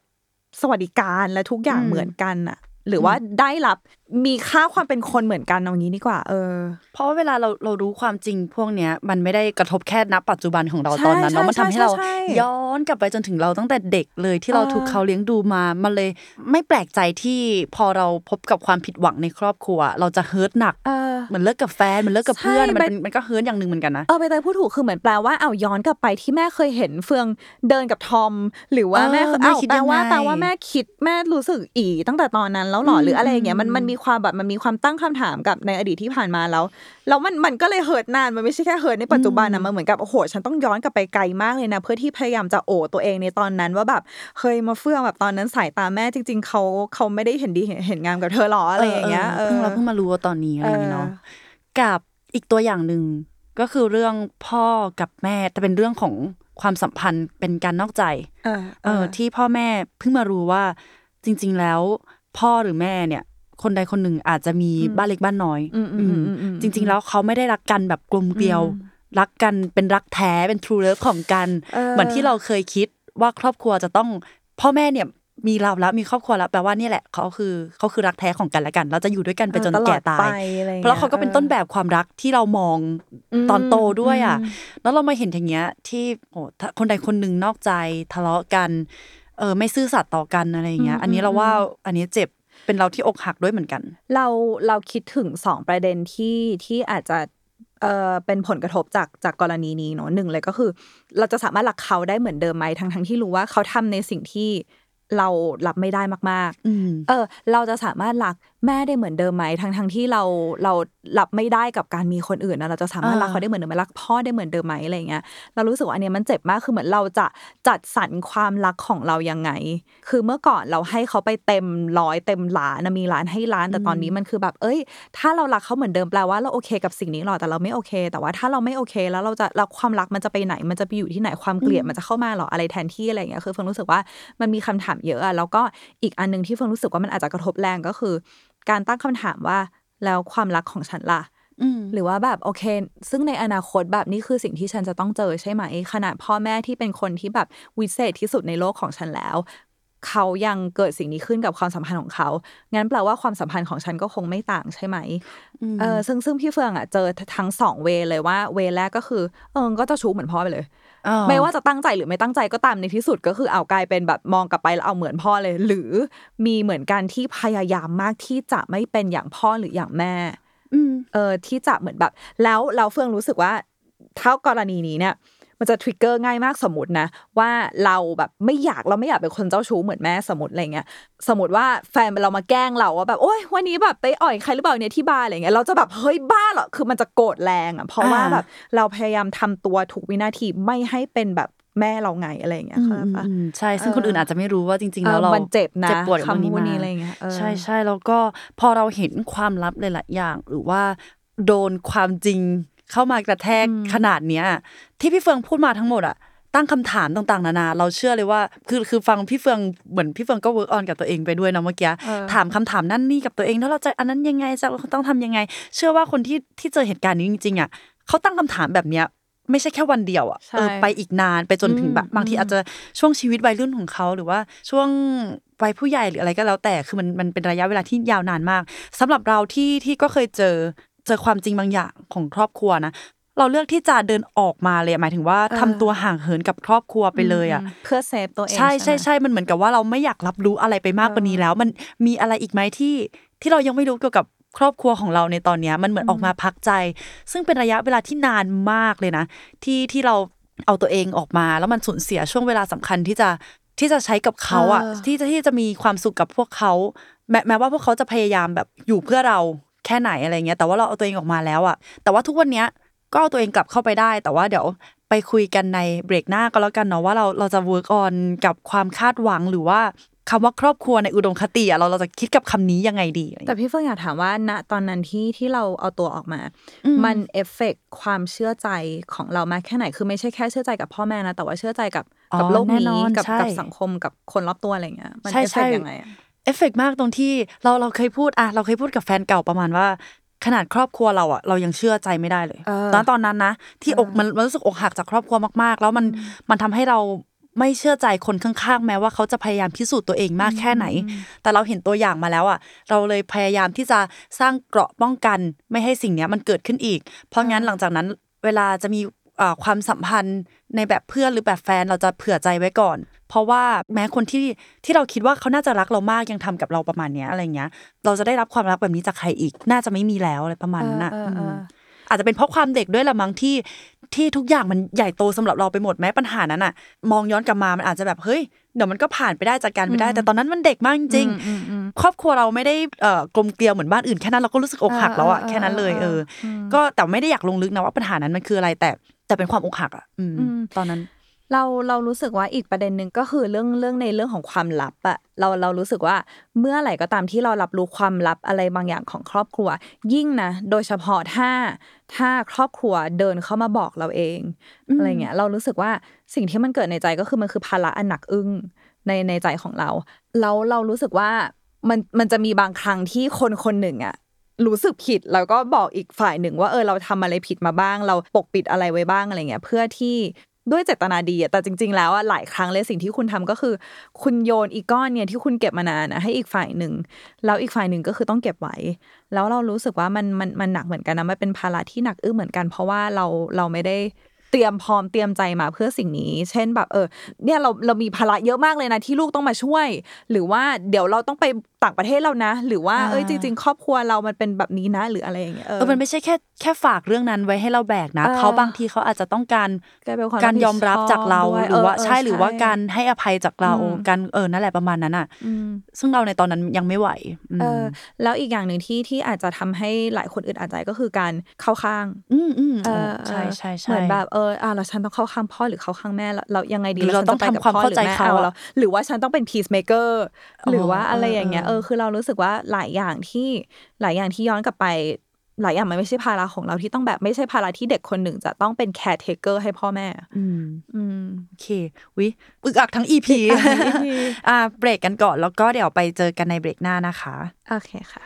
สวัสดิการและทุกอย่างอืมเหมือนกันน่ะ หรือว่าได้รับมีค่าความเป็นคนเหมือนกันเอางี้ดีกว่า เออ เพราะว่าเวลาเราเรารู้ความจริงพวกเนี้ย มันไม่ได้กระทบแค่ณปัจจุบันของเราใช่ตอนนั้นเนาะใช่มันทำให้เราใช่ใช่ย้อนกลับไปจนถึงเราตั้งแต่เด็กเลยที่เราเออถูกเขาเลี้ยงดูมามันเลยไม่แปลกใจที่พอเราพบกับความผิดหวังในครอบครัว เราจะ hurt หนักเออเหมือนเลิกกับแฟนเหมือนเลิกกับเพื่อนใช่มันมัเป็นมันก็ hurt อย่างหนึ่งเหมือนกันนะเออไปเตยพูดถูกคือเหมือนแปลว่าเอาย้อนกลับไปที่แม่เคยเห็นเฟืองเดินกับทอม หรือว่าเออแม่เคยแม่อ้าวคิดแปลว่ายังไงแปลว่าแม่คิดแม่รู้สึกอีตั้งแต่ตอนนั้นแล้วหรออืมหรืออะไรอย่างเงี้ยมันอืมมันมีความแบบมันมีความตั้งคำถามกับในอดีตที่ผ่านมาแล้วแล้วมันมันก็เลย hurt นานมันไม่ใช่แค่ hurt ในปัจจุบันนะมันเหมือนกับโอ้โหฉันต้องย้อนกลับไปไกลมากเลยนะ เพื่อที่พยายามจะโอ๋ตัวเองในตอนนั้นว่าแบบเคยมาเฟื่องแบบตอนนั้นสายตาแม่จริง ๆเขาเขาไม่ได้เห็นดีเห็นเห็นงามกับเธอหรออะไรอย่างเงี้ยเออเพิ่งเราเพิ่งมารู้ว่าตอนนี้อะไรอย่างเงี้ยเออเนาะกับอีกตัวอย่างหนึ่งก็คือเรื่องพ่อกับแม่แต่เป็นเรื่องของความสัมพันธ์เป็นการนอกใจ เออเออที่พ่อแม่เพิ่งมารู้ว่าจริง ๆ แล้ว พ่อหรือแม่เนี่ย คนใดคนหนึ่งอาจจะมีบ้านเล็กบ้านน้อยอืมอืมอืมอืมอืมจริง ๆ แล้วเขาไม่ได้รักกันแบบกลมเกลียว รักกันเป็นรักแท้เป็น true love ของกันเออเหมือนที่เราเคยคิดว่าครอบครัวจะต้องพ่อแม่เนี่ยมีเราแล้วมีครอบครัวแล้วแปลว่านี่แหละเขาคือเขาคือรักแท้ของกันและกัน เราจะอยู่ด้วยกันไปจนตลอดแก่ตายไปอะไรอย่างเงี้ยเพราะเขาก็เป็นต้นแบบความรักที่เรามองอืมตอนโตด้วยอะอืมแล้วเรามาเห็นอย่างเงี้ยที่โอ้ถ้าคนใดคนหนึ่งนอกใจทะเลาะกัน เออไม่ซื่อสัตย์ต่อกันอะไรอย่างเงี้ย อันนี้เราว่าอันนี้เจ็บเป็นเราที่อกหักด้วยเหมือนกัน เราเราคิดถึงสองประเด็นที่ที่อาจจะเอ่อเป็นผลกระทบจากจากกรณีนี้เนาะหนึ่งเลยก็คือ เราจะสามารถรักเขาได้เหมือนเดิมไหมทั้งทั้งที่รู้ว่าเขาทำในสิ่งที่เรารับไม่ได้มากอืมๆเออ เราจะสามารถรักแม่ได้เหมือนเดิมไหมทั้งทั้งที่เราเรารับไม่ได้กับการมีคนอื่นนะเราจะสามารถรักอ่าเขาได้เหมือนเดิมไหมรักพ่อได้เหมือนเดิมไหมอะไรเงี้ยเรารู้สึกว่าอันเนี้ยมันเจ็บมากคือเหมือนเราจะจัดสรรความรักของเรายังไง คือเมื่อก่อนเราให้เขาไปเต็มร้อยเต็มล้านนะมีล้านให้ล้านแต่ตอนนี้มันคือแบบ เอ้ย ถ้าเรารักเขาเหมือนเดิมแปลว่าเราโอเคกับสิ่งนี้หรอแต่เราไม่โอเค แต่ว่าถ้าเราไม่โอเค แล้วเราจะเราความรักมันจะไปไหน มันจะไปอยู่ที่ไหนความเกลียดมันจะเข้ามาหรออะไรแทนที่อะไรอย่างเงี้ยคือเฟิร์นรู้สึกว่ามันมีคำถามเยอะอะแล้วก็อีกอันหนึงที่เฟิร์นรู้สึกว่ามันอาจจะกระทบแรงก็คือ การตั้งคำถามว่าแล้วความรักของฉันล่ะอืมหรือว่าแบบโอเค ซึ่งในอนาคตแบบนี้คือสิ่งที่ฉันจะต้องเจอใช่ไหมขนาดพ่อแม่ที่เป็นคนที่แบบวิเศษที่สุดในโลกของฉันแล้ว เขายังเกิดสิ่งนี้ขึ้นกับความสัมพันธ์ของเขางั้นแปลว่าความสัมพันธ์ของฉันก็คงไม่ต่างใช่ไหมเออซึ่งซึ่งพี่เฟืองอะเจอทั้งสองเวเลยว่า เวแรกก็คือ เออก็เจะชู้เหมือนพ่อไปเลยอ่า ไม่ว่าจะตั้งใจหรือไม่ตั้งใจก็ตามในที่สุดก็คือเอากลายเป็นแบบมองกลับไปแล้วเอาเหมือนพ่อเลย หรือมีเหมือนกันที่พยายามมากที่จะไม่เป็นอย่างพ่อหรืออย่างแม่อืมเออที่จะเหมือนแบบ แล้วเราเฟื่องรู้สึกว่าเท่ากรณีนี้เนี่ย มันจะทริกเกอร์ง่ายมากสมมตินะ ว่าเราแบบไม่อยากเราไม่อยากเป็นคนเจ้าชู้เหมือนแม่สมมติอะไรเงี้ยสมมติว่าแฟนเรามาแกล้งเราว่าแบบโอ๊ยวันนี้แบบไปอ่อยใครหรือเปล่าเนี่ยที่บ้านอะไรเงี้ยเราจะแบบเฮ้ยบ้าเหรอคือมันจะโกรธแรงอะเพราะว่าอ่าแบบเราพยายามทำตัวถูกวินาทีไม่ให้เป็นแบบแม่เราไงอะไรเงี้ยอืมเข้าใจปะอืมใช่ซึ่งเออคนอื่นอาจจะไม่รู้ว่าจริง ๆ แล้วเออเรามันเจ็บนะเจ็บปวดกับคำนนี้พูดมานี้อะไรเงี้ยเออใช่ใช่แล้วก็พอเราเห็นความลับหลายๆอย่าง หรือว่าโดนความจริง เข้ามากระแทกขนาดเนี้ย ที่พี่เฟืองพูดมาทั้งหมดอะตั้งคำถามต่างๆ นานา เราเชื่อเลยว่า คือคือฟังพี่เฟืองเหมือนพี่เฟืองก็เวิร์กออนกับตัวเองไปด้วยนะเมื่อกี้เออถามคำถามนั่นนี่กับตัวเองแล้วเราจะอันนั้นยังไงจะต้องทำยังไง เชื่อว่าคนที่ที่เจอเหตุการณ์นี้จริงๆอะเขาตั้งคำถามแบบเนี้ยไม่ใช่แค่วันเดียวอะใช่เออไปอีกนานไปจนถึงแบบอืมบางทีอาจจะช่วงชีวิตวัยรุ่นของเขาหรือว่าช่วงวัยผู้ใหญ่หรืออะไรก็แล้วแต่คือมันมันเป็นระยะเวลาที่ยาวนานมากสำหรับเราที่ที่ก็เคยเจอ เจอความจริงบางอย่างของครอบครัวนะเราเลือกที่จะเดินออกมาเลยหมายถึงว่าเออทำตัวห่างเหินกับครอบครัวไปเลยอะมเพื่อเซฟตัวเองใช่ใช่ไหมใช่มันเหมือนกับว่าเราไม่อยากรับรู้อะไรไปมากกว่านี้แล้ว มันมีอะไรอีกไหมที่ที่เรายังไม่รู้เกี่ยวกับครอบครัวของเราในตอนเนี้ยมันเหมือนออกมาพักใจ ซึ่งเป็นระยะเวลาที่นานมากเลยนะ ที่ที่เราเอาตัวเองออกมา แล้วมันสูญเสียช่วงเวลาสำคัญที่จะที่จะใช้กับเขาอะเออที่จะที่จะมีความสุขกับพวกเขาแม้แม้ว่าพวกเขาจะพยายามแบบอยู่เพื่อเรา แค่ไหนอะไรเงี้ยแต่ว่าเราเอาตัวเองออกมาแล้วอะแต่ว่าทุกวันเนี้ยก็เอาตัวเองกลับเข้าไปได้ แต่ว่าเดี๋ยวไปคุยกันในเบรกหน้าก็แล้วกันเนาะว่าเราเราจะ work on กับความคาดหวังหรือว่าคำว่าครอบครัวในอุดมคติอะเราเราจะคิดกับคำนี้ยังไงดีอะไรแต่เงี้ยพี่เฟิงอยากถามว่าณตอนนั้นที่ที่เราเอาตัวออกมาอืมมันเอฟเฟกความเชื่อใจของเรามากแค่ไหน คือไม่ใช่แค่เชื่อใจกับพ่อแม่นะ แต่ว่าเชื่อใจกับอ๋อกับโลกแน่นนี้อนกับใช่กับสังคมกับคนรอบตัวอะไรเงี้ย มันใช่เอฟใช่เฟกยังไงอะ เอฟเฟกต์มากตรงที่เราเราเคยพูดอะเราเคยพูดกับแฟนเก่าประมาณว่า ขนาดครอบครัวเราอะเรายังเชื่อใจไม่ได้เลยเออตอนตอนนั้นนะ ที่อกมันมันรู้สึกอกหักจากครอบครัวมากๆ แล้วมันมันทำให้เราไม่เชื่อใจคนข้างๆ แม้ว่าเขาจะพยายามพิสูจน์ตัวเองมากแค่ไหน แต่เราเห็นตัวอย่างมาแล้วอะ เราเลยพยายามที่จะสร้างเกราะป้องกัน ไม่ให้สิ่งเนี้ยมันเกิดขึ้นอีก เพราะงั้นหลังจากนั้น เวลาจะมีอ่า ความสัมพันธ์ในแบบเพื่อนหรือแบบแฟนเราจะเผื่อใจไว้ก่อน เพราะว่าแม้คนที่ที่เราคิดว่าเขาน่าจะรักเรามากยังทำกับเราประมาณเนี้ยอะไรเงี้ย เราจะได้รับความรักแบบนี้จากใครอีก น่าจะไม่มีแล้วอะไรประมาณนั้นอะเออเออเอออืมอาจจะเป็นเพราะความเด็กด้วยละมั้งที่ที่ทุกอย่างมันใหญ่โตสำหรับเราไปหมดแม้ปัญหานั้นอะ มองย้อนกลับมามันอาจจะแบบเฮ้ยเดี๋ยวมันก็ผ่านไปได้จัดการไปได้ แต่ตอนนั้นมันเด็กมากจริงๆครอบครัวเราไม่ได้เอ่อกลมเกลียวเหมือนบ้านอื่นแค่นั้นเราก็รู้สึกอกหักแล้วอะเออเออแค่นั้นเลยเอเอออเออ ก็แต่ไม่ได้อยากลงลึกนะว่าปัญหานั้นมันคืออะไรแต่ แต่เป็นความอกหักอะอืมอืมตอนนั้น เราเรารู้สึกว่าอีกประเด็นหนึ่งก็คือเรื่องเรื่องในเรื่องของความลับอะเราเรารู้สึกว่าเมื่อไหร่ก็ตามที่เรารับรู้ความลับอะไรบางอย่างของครอบครัว ยิ่งนะโดยเฉพาะถ้าถ้าครอบครัวเดินเข้ามาบอกเราเองอะไรเงี้ยเรารู้สึกว่าสิ่งที่มันเกิดในใจก็คือมันคือภาระอันหนักอึ้งในในใจของเราแล้วเรารู้สึกว่ามันมันจะมีบางครั้งที่คนคนหนึ่งอะ รู้สึกผิดแล้วก็บอกอีกฝ่ายหนึ่งว่าเออเราทำอะไรผิดมาบ้าง เราปกปิดอะไรไว้บ้างอะไรเงี้ยเพื่อที่ด้วยเจตนาดีแต่จริง ๆ แล้วอะหลายครั้งเลยสิ่งที่คุณทำก็คือ คุณโยนอีกก้อนเนี่ยที่คุณเก็บมานานอะให้อีกฝ่ายหนึ่งแล้วอีกฝ่ายหนึ่งก็คือต้องเก็บไว้ แล้วเรารู้สึกว่ามันมันมันหนักเหมือนกันนะมันเป็นภาระที่หนักอึ้งเหมือนกัน เพราะว่าเราเราไม่ได้เตรียมพร้อมเตรียมใจมาเพื่อสิ่งนี้ เช่นแบบเออเนี่ยเราเรามีภาระเยอะมากเลยนะที่ลูกต้องมาช่วย หรือว่าเดี๋ยวเราต้องไปต่างประเทศแล้วนะ หรือว่าเอ้ยจริง ๆ ครอบครัวเรามันเป็นแบบนี้นะ หรืออะไรอย่างเงี้ยเออมันไม่ใช่แค่แค่ฝากเรื่องนั้นไว้ให้เราแบกนะเออเขาบางทีเขาอาจจะต้องการกลายเป็นความการยอมรับจากเรารับผิดชอบด้วยหรือว่าเออเออใช่หรือว่าใช่การให้อภัยจากเราอืมการเออนั่นแหละประมาณนั้นอะอืมซึ่งเราในตอนนั้นยังไม่ไหวมเออแล้วอีกอย่างหนึ่งที่ที่อาจจะทำให้หลายคนอึดอัดใจก็คือการเข้าข้าง อืมอืมเออใช่ใช่ใช่เหมือนแบบเอออะเราฉันต้องเข้าข้างพ่อหรือเข้าข้างแม่แล้วเรายังไงดีหรือเราฉันต้องจะไปกับทำความพ่อเข้าใจหรือแม่เขาเอาอะเราหรือว่าฉันต้องเป็น peacemaker หรือว่าอ๋อออะไรอย่างเงี้ยเอเอออคือเรารู้สึกว่าหลายอย่างที่หลายอย่างที่ย้อนกลับไป หลายอย่างมันไม่ใช่ภาระของเราที่ต้องแบบไม่ใช่ภาระที่เด็กคนหนึ่งจะต้องเป็น caretaker ให้พ่อแม่ อืมอืมโอเควิอึกอักทั้ง EP อึกอักทั้ง EP อ่าเบรกกันก่อนแล้วก็เดี๋ยวไปเจอกันในเบรกหน้านะคะ โอเคค่ะ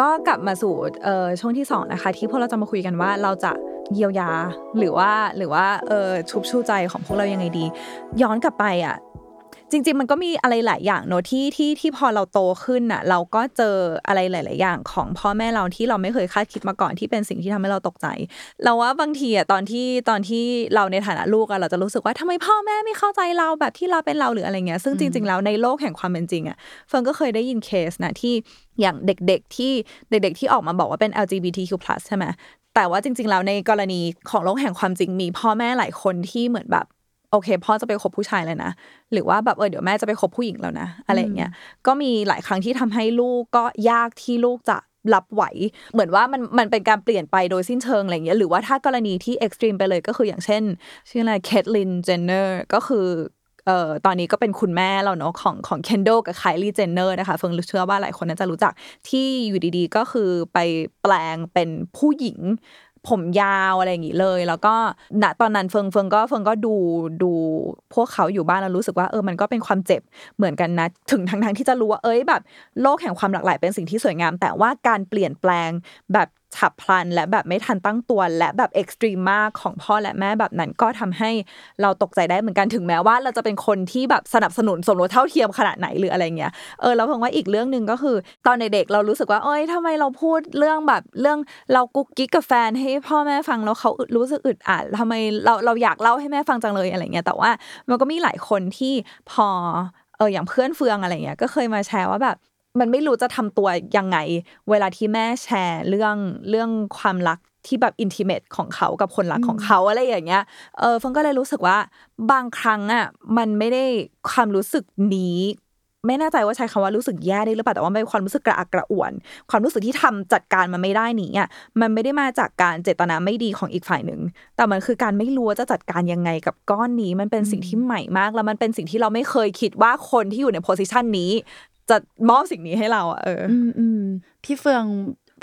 ก็กลับมาสู่เอ่อช่วงที่สองนะคะที่พวกเราจะมาคุยกันว่าเราจะเยียวยาหรือว่าหรือว่าเออชุบชูใจของพวกเรายังไงดี ย้อนกลับไปอะ จริง ๆ มันก็มีอะไรหลายอย่างเนอะที่ที่ที่พอเราโตขึ้นน่ะ เราก็เจออะไรหลาย ๆ อย่างของพ่อแม่เราที่เราไม่เคยคาดคิดมาก่อนที่เป็นสิ่งที่ทำให้เราตกใจ เราว่าบางทีอะตอนที่ตอนที่เราในฐานะลูกอะเราจะรู้สึกว่าทำไมพ่อแม่ไม่เข้าใจเราแบบที่เราเป็นเราหรืออะไรเงี้ยซึ่งจริง ๆ แล้วในโลกแห่งความเป็นจริงอะเฟืองก็เคยได้ยินเคสนะที่อย่างเด็ก ๆ ที่เด็ก ๆ ที่ออกมาบอกว่าเป็น LGBTQ+ ใช่ไหมแต่ว่าจริง ๆ แล้วในกรณีของโลกแห่งความจริงมีพ่อแม่หลายคนที่เหมือนแบบ โอเคพ่อจะไปคบผู้ชายเลยนะ หรือว่าแบบเออเดี๋ยวแม่จะไปคบผู้หญิงแล้วนะ อะไรอย่างเงี้ยก็มีหลายครั้งที่ทำให้ลูกก็ยากที่ลูกจะรับไหว เหมือนว่ามันมันเป็นการเปลี่ยนไปโดยสิ้นเชิงอะไรเงี้ยหรือว่าถ้ากรณีที่ extreme ไปเลยก็คืออย่างเช่น ชื่ออะไรเคทลินเจนเนอร์ก็คือเอ่อตอนนี้ก็เป็นคุณแม่เราเนาะของของเคนดัลกับไคลี่เจนเนอร์นะคะเฟืองเชื่อว่าหลายคนน่าจะรู้จักที่อยู่ดีๆ ก็คือไปแปลงเป็นผู้หญิง ผมยาวอะไรอย่างงี้เลย แล้วก็ณตอนนั้นเฟืองเฟืองก็เฟืองก็ดูดูพวกเขาอยู่บ้านแล้วรู้สึกว่าเออมันก็เป็นความเจ็บเหมือนกันนะ ถึงทั้งทั้งที่จะรู้ว่าเอ้ยแบบ โลกแห่งความหลากหลายเป็นสิ่งที่สวยงาม แต่ว่าการเปลี่ยนแปลงแบบ ฉับพลัน และแบบไม่ทันตั้งตัว และแบบ extreme มากของพ่อและแม่แบบนั้นก็ทำให้เราตกใจได้เหมือนกันถึงแม้ว่า เราจะเป็นคนที่แบบสนับสนุนสมรสเท่าเทียมขนาดไหนหรืออะไรเงี้ยเออแล้วเพิ่งว่าอีกเรื่องหนึ่งก็คือ ตอนเด็กๆเรารู้สึกว่าเอ้ยทำไมเราพูดเรื่องแบบเรื่องเรากุ๊กกิ๊กกับแฟนให้พ่อแม่ฟังแล้วเขาอึดรู้สึกอึดอัดทำไมเราเราอยากเล่าให้แม่ฟังจังเลยอะไรเงี้ยแต่ว่ามันก็มีหลายคนที่พอเอออย่างเพื่อนเฟืองอะไรเงี้ยก็เคยมาแชร์ว่าแบบ มันไม่รู้จะทำตัวยังไง เวลาที่แม่แชร์เรื่องเรื่องความรักที่แบบอินทิเมตของเขากับคนรักของเขาอะไรอย่างเงี้ย เออเฟงก็เลยรู้สึกว่าบางครั้งอะมันไม่ได้ความรู้สึกนี้ ไม่แน่ใจว่าใช้คำว่ารู้สึกแย่ได้หรือเปล่าแต่ว่ามันเป็นความรู้สึกกระอักกระอ่วน ความรู้สึกที่ทำจัดการมันไม่ได้นี้อะมันไม่ได้มาจากการเจตนาไม่ดีของอีกฝ่ายหนึ่งแต่มันคือการไม่รู้ว่าจะจัดการยังไงกับก้อนนี้ มันเป็นสิ่งที่ใหม่มาก แล้วมันเป็นสิ่งที่เราไม่เคยคิดว่าคนที่อยู่ในโพสิชันนี้ จะมอบสิ่งนี้ให้เราอะเอออืมอืมพี่เฟือง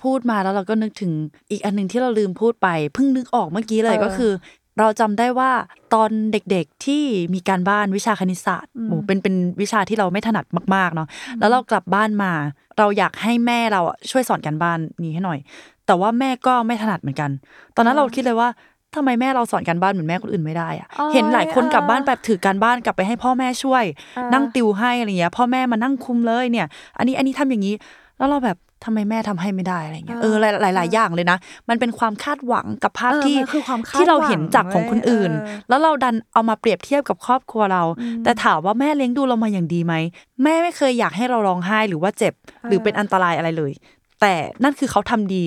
พูดมาแล้วเราก็นึกถึงอีกอันหนึ่งที่เราลืมพูดไปเพิ่งนึกออกเมื่อกี้เลยเออก็คือ เราจำได้ว่าตอนเด็กๆที่มีการบ้านวิชาคณิตศาสตร์โหเป็นเป็นวิชาที่เราไม่ถนัดมากๆเนาะแล้วเรากลับบ้านมา เราอยากให้แม่เราอะช่วยสอนการบ้านนี้ให้หน่อย แต่ว่าแม่ก็ไม่ถนัดเหมือนกัน ตอนนั้นเราคิดเลยว่า ทำไมแม่เราสอนการบ้านเหมือนแม่คนอื่นไม่ได้อะอ๋อเห็นหลายคนกลับเออบ้านแบบถือการบ้านกลับไปให้พ่อแม่ช่วยเออนั่งติวให้อะไรเงี้ย พ่อแม่มานั่งคุมเลยเนี่ย อันนี้อันนี้ทำอย่างนี้ แล้วเราแบบทำไมแม่ทำให้ไม่ได้อะไรเงี้ยเออหลายหลายหลายอย่างเลยนะ มันเป็นความคาดหวังกับภาพเออที่มันคือความคาดที่เราเห็นจากของคนอื่นหวังเว้ยเออแล้วเราดันเอามาเปรียบเทียบกับครอบครัวเรา แต่ถามว่าแม่เลี้ยงดูเรามาอย่างดีไหมแม่ไม่เคยอยากให้เราร้องไห้หรือว่าเจ็บ หรือเป็นอันตรายอะไรเลย แต่นั่นคือเขาทำดี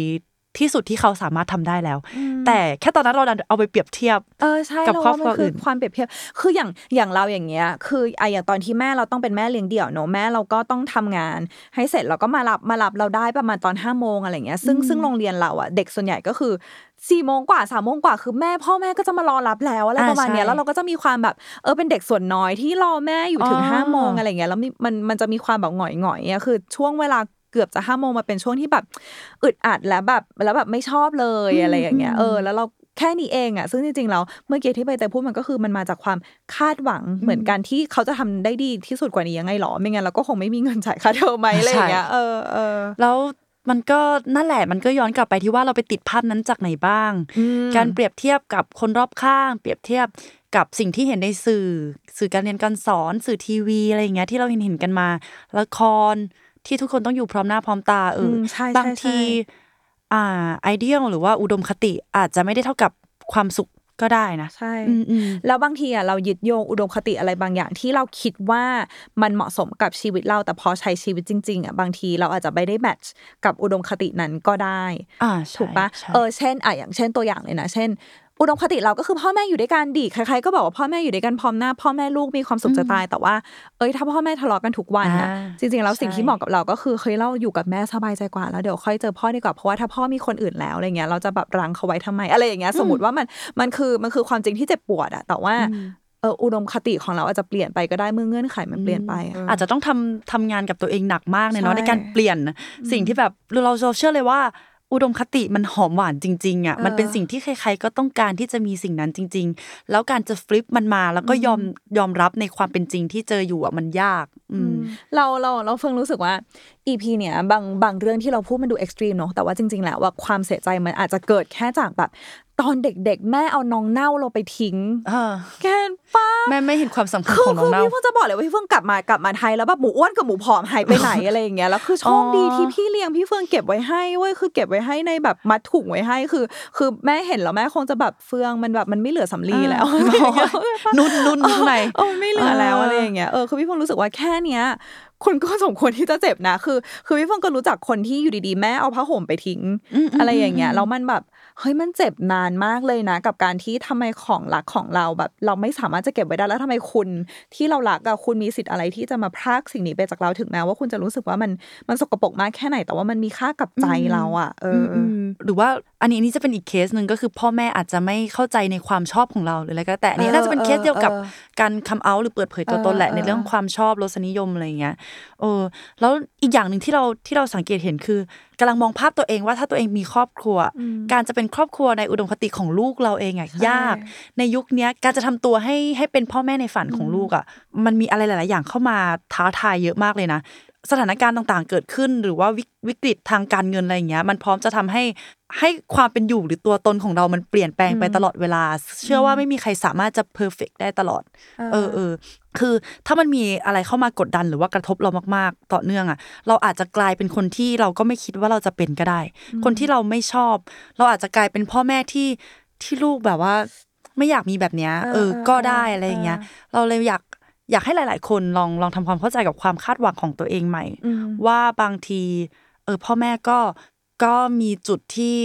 ที่สุดที่เขาสามารถทำได้แล้ว แต่แค่ตอนนั้นเราดันเอาไปเปรียบเทียบเออใช่กับเราครอบว่าครัมัวนอื่คือนความเปรียบเทียบ คืออย่างอย่างเราอย่างเงี้ย คือไออย่างตอนที่แม่เราต้องเป็นแม่เลี้ยงเดี่ยวเนอะแม่เราก็ต้องทำงาน ให้เสร็จเราก็มารับมารับเราได้ประมาณตอนห้าโมงอะไรเงี้ยซึ่งซึ่งโรงเรียนเราอะเด็กส่วนใหญ่ก็คือสี่โมงกว่าสามโมงกว่าคือแม่พ่อแม่ก็จะมารอรับแล้วอะไรอ่าประมาณเนี้ยใช่แล้วเราก็จะมีความแบบเออเป็นเด็กส่วนน้อยที่รอแม่อยู่ถึงอ๋อห้าโมงอะไรเงี้ยแล้วมีมันมันจะมีความแบบหงอยหงอยๆอะคือช่วงเวลา เกือบจะห้าโมงมาเป็นช่วงที่แบบอึดอัดแล้วแบบแล้วแบบไม่ชอบเลยอะไรอย่างเงี้ยเออแล้วเราแค่นี้เองอะซึ่งจริงๆแล้วเมื่อกี้ที่ใบเตยพูดมันก็คือมันมาจากความคาดหวังเหมือนกันที่เขาจะทำได้ดีที่สุดกว่านี้ยังไงหรอไม่งั้นเราก็คงไม่มีเงินจ่ายค่าเทอมไหมอะไรอย่างเงี้ยใช่เออเออแล้วมันก็นั่นแหละมันก็ย้อนกลับไปที่ว่าเราไปติดภาพนั้นจากไหนบ้างอืมการเปรียบเทียบกับคนรอบข้าง เปรียบเทียบกับสิ่งที่เห็นในสื่อ สื่อการเรียนการสอน สื่อทีวีอะไรอย่างเงี้ยที่เราเห็นเห็นกันมา ละคร ที่ทุกคนต้องอยู่พร้อมหน้าพร้อมตาเอออมใช่ใช่บางทีใช่อ่าไอเดียลหรือว่าอุดมคติอาจจะไม่ได้เท่ากับความสุขก็ได้นะใช่อืมอืมแล้วบางทีอะเรายึดโยงอุดมคติอะไรบางอย่างที่เราคิดว่ามันเหมาะสมกับชีวิตเราแต่พอใช้ชีวิตจริงๆอะบางทีเราอาจจะไม่ได้แมทช์กับอุดมคตินั้นก็ได้อ่าใช่ถูกปะใช่เออเช่นอะอย่างเช่นตัวอย่างเลยนะ เช่น อุดมคติเราก็คือพ่อแม่อยู่ด้วยกันดีใครๆก็บอกว่าพ่อแม่อยู่ด้วยกันพร้อมหน้า พ่อแม่ลูกมีความสุขจะตาย แต่ว่าเอ้ยถ้าพ่อแม่ทะเลาะกันทุกวันนะอ่าจริงๆแล้วสิ่งใช่ที่เหมาะกับเราก็คือเคยเราอยู่กับแม่สบายใจกว่าแล้วเดี๋ยวค่อยเจอพ่อดีกว่าเพราะว่าถ้าพ่อมีคนอื่นแล้วอะไรเงี้ยเราจะแบบรังเขาไว้ทำไมอะไรอย่างเงี้ยสมมติว่ามันมันคือมันคือความจริงที่เจ็บปวดอะแต่ว่าเอออุดมคติของเราอาจจะเปลี่ยนไปก็ได้เมื่อเงื่อนไขมันเปลี่ยนไปอะอาจจะต้องทำทำงานกับตัวเองหนักมากเลยเนาะใช่ในการเปลี่ยนสิ่งที่แบบเราเราเชื่อเลยว่า อุดมคติมันหอมหวานจริงๆอะมันเป็นสิ่งที่ใครๆก็ต้องการที่จะมีสิ่งนั้นจริง ๆ แล้วการจะฟลิปมันมาแล้วก็ยอมยอมรับในความเป็นจริงที่เจออยู่อะมันยาก อืมเราเราเราเพิ่งรู้สึกว่า EP เนี่ยบางบางเรื่องที่เราพูดมันดูเอ็กซ์ตรีมเนอะแต่ว่าจริง ๆ แล้วว่าความเสียใจมันอาจจะเกิดแค่จากแบบ ตอนเด็ก ๆ แม่เอาน้องเน่าเราไปทิ้งเออแค่ป้าแม่ไม่เห็นความสำคัญคือของน้คือองเน่าพี่เพิ่งจะบอกเลยว่าพี่เพิ่งกลับมากลับมาไทยแล้วแบบหมูอ้วนกับหมูผอมหายไปไหนอะไรอย่างเงี้ยแล้วคือโชคดีอ๋อที่พี่เลี้ยงพี่เฟืองเก็บไว้ให้เว้ยคือเก็บไว้ให้ในแบบมัดถุงไว้ให้คือ คือแม่เห็นแล้วแม่คงจะแบบเฟืองมันแบบมันไม่เหลือสำลีแล้วนุ่นนุ่นข้างในเออไม่เหลือแล้วเออออะไรอย่างเงี้ยเออคือพี่เพิ่งรู้สึกว่าแค่เนี้ยคุณก็สมควรที่จะเจ็บนะ คือ คือพี่เพิ่งก็รู้จักคนที่อยู่ดีๆ แม่เอาผ้าห่มไปทิ้ง อะไรอย่างเงี้ยแล้วมันแบบ เฮ้ยมันเจ็บนานมากเลยนะ กับการที่ทำไมของรักของเราแบบ เราไม่สามารถจะเก็บไว้ได้แล้วทำไมคุณที่เรารักอะคุณมีสิทธิ์อะไรที่จะมาพรากสิ่งนี้ไปจากเราถึงแม้ว่าคุณจะรู้สึกว่ามันมันสกปรกมากแค่ไหน แต่ว่ามันมีค่ากับใจเราอะเอออมหรือว่าอันนี้อันนี้จะเป็นอีกเคสหนึ่งก็คือพ่อแม่อาจจะไม่เข้าใจในความชอบของเราหรืออะไรก็แต่อันนี้เออน่าจะเป็นเคสเดียวกับเออการคัมเอาหรือเปิดเผยตัวตนแหละเออในเรื่องความชอบรสนิยมอะไรอย่างเงี้ยเออแล้วอีกอย่างหนึ่งที่เราที่เราสังเกตเห็นคือ กำลังมองภาพตัวเองว่าถ้าตัวเองมีครอบครัว การจะเป็นครอบครัวในอุดมคติของลูกเราเองอะยาก ในยุคเนี้ยการจะทำตัวให้ให้เป็นพ่อแม่ในฝันของลูกอะมันมีอะไรหลาย ๆ อย่างเข้ามาท้าทายเยอะมากเลยนะ สถานการณ์ต่างๆ เกิดขึ้น หรือว่าวิวิกฤตทางการเงินอะไรอย่างเงี้ย มันพร้อมจะทำให้ให้ความเป็นอยู่หรือตัวตนของเรามันเปลี่ยนแปลงไปตลอดเวลา เชื่อว่าไม่มีใครสามารถจะเพอร์เฟกได้ตลอด เออเออคือถ้ามันมีอะไรเข้ามากดดันหรือว่ากระทบเรามากๆ ต่อเนื่องอะ เราอาจจะกลายเป็นคนที่เราก็ไม่คิดว่าเราจะเป็นก็ได้ คนที่เราไม่ชอบ เราอาจจะกลายเป็นพ่อแม่ที่ที่ลูกแบบว่าไม่อยากมีแบบเนี้ยเออ ก็ได้อะไรอย่างเงี้ย เราเลยอยาก อยากให้หลาย ๆ คนลองลองทำความเข้าใจกับความคาดหวังของตัวเองใหม่ ว่าบางที เออพ่อแม่ก็ก็มีจุดที่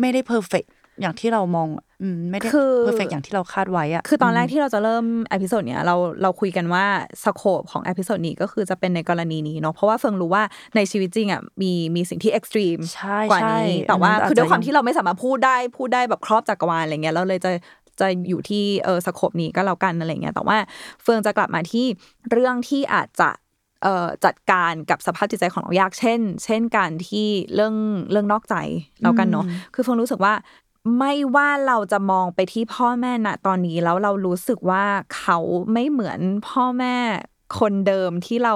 ไม่ได้เพอร์เฟกอย่างที่เรามองอืมไม่ได้คือ perfect อย่างที่เราคาดไว้อะคือตอนแรกที่เราจะเริ่ม episode เนี้ยเราเราคุยกันว่า scope ของ episode นี้ก็คือจะเป็นในกรณีนี้เนาะเพราะว่าเฟิงรู้ว่าในชีวิตจริงอะมีมีสิ่งที่ extreme ใช่กว่าใช่นี้แต่ว่าอันนั้นคือด้วยความอาจจะที่เราไม่สามารถพูดได้พูดได้แบบครอบจักรวาลอะไรเงี้ยเราเลยจะ จะอยู่ที่เออ scope นี้ก็แล้วกันอะไรเงี้ยแต่ว่าเฟืองจะกลับมาที่เรื่องที่อาจจะเอ่อจัดการกับสภาพจิตใจของเรายากเช่น เช่นการที่เรื่องเรื่องนอกใจแล้วกันเนาะคือเฟืองรู้สึกว่าไม่ว่าเราจะมองไปที่พ่อแม่ณตอนนี้แล้วเรารู้สึกว่าเขาไม่เหมือนพ่อแม่ คนเดิมที่เรา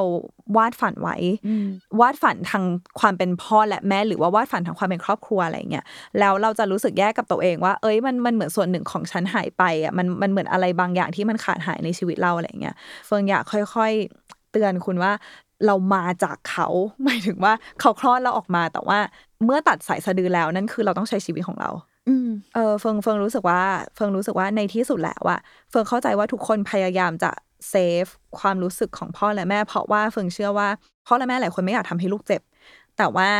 วาดฝันไว้ วาดฝันทางความเป็นพ่อและแม่หรือว่าวาดฝันทางความเป็นครอบครัวอะไรเงี้ยแล้วเราจะรู้สึกแย่กับตัวเองว่า เอ้ยมันมันเหมือนส่วนหนึ่งของฉันหายไปอะมันมันเหมือนอะไรบางอย่างที่มันขาดหายในชีวิตเราอะไรเงี้ยเฟิงอยากค่อยๆ เตือนคุณว่าเรามาจากเขาหมายถึงว่าเขาคลอดเราออกมาแต่ว่า เมื่อตัดสายสะดือแล้วนั่นคือเราต้องใช้ชีวิตของเราอืมเออเฟิงเฟิงรู้สึกว่า เฟิงรู้สึกว่าในที่สุดแล้วอะเฟิงเข้าใจว่าทุกคนพยายามจะ save ความรู้สึกของพ่อและแม่ เพราะว่าเฟิงเชื่อว่าพ่อและแม่หลายคนไม่อยากทำให้ลูกเจ็บ แต่ว่า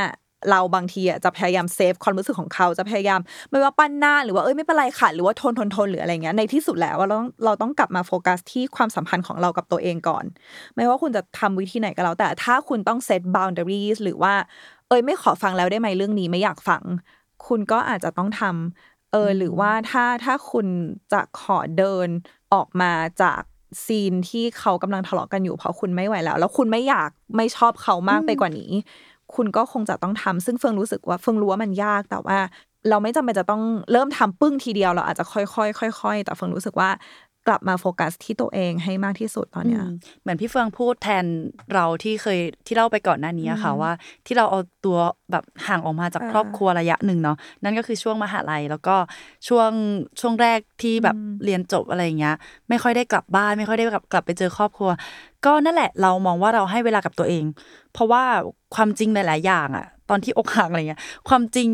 เราบางทีอะจะพยายาม save ความรู้สึกของเขาจะพยายาม ไม่ว่าปั้นหน้าหรือว่าเอ้ยไม่เป็นไรค่ะหรือว่าทนทนทนหรืออะไรเงี้ยในที่สุดแล้วว่าเราต้องเราต้องกลับมาโฟกัสที่ความสัมพันธ์ของเรากับตัวเองก่อน ไม่ว่าคุณจะทำวิธีไหนก็แล้วแต่ถ้าคุณต้องเซต boundaries หรือว่า เอ้ยไม่ขอฟังแล้วได้ไหมเรื่องนี้ไม่อยากฟัง คุณก็อาจจะต้องทำเออหรือว่าถ้าถ้าคุณจะขอเดินออกมาจาก ซีนที่เขากำลังทะเลาะกันอยู่เพราะคุณไม่ไหวแล้ว แล้วคุณไม่อยากไม่ชอบเขามากไปกว่านี้ คุณก็คงจะต้องทำซึ่งเฟิงรู้สึกว่าเฟิงรู้ว่ามันยากแต่ว่า เราไม่จำเป็นจะต้องเริ่มทำปึ้งทีเดียวเราอาจจะค่อยๆค่อยๆแต่เฟิงรู้สึกว่า กลับมาโฟกัสที่ตัวเองให้มากที่สุดตอนเนี้ยอืมเหมือนพี่เฟืองพูดแทนเราที่เคยที่เล่าไปก่อนหน้านี้อะค่ะว่า ที่เราเอาตัวแบบห่างออกมาจากอ่าครอบครัวระยะหนึ่งเนาะนั่นก็คือช่วงมหาลัย แล้วก็ช่วงช่วงแรกที่แบบอืมเรียนจบอะไรอย่างเงี้ย ไม่ค่อยได้กลับบ้าน ไม่ค่อยได้กลับกลับไปเจอครอบครัว ก็นั่นแหละเรามองว่าเราให้เวลากับตัวเอง เพราะว่าความจริงหลาย ๆ อย่างอะตอนที่อกหักอะไรเงี้ย ความจริง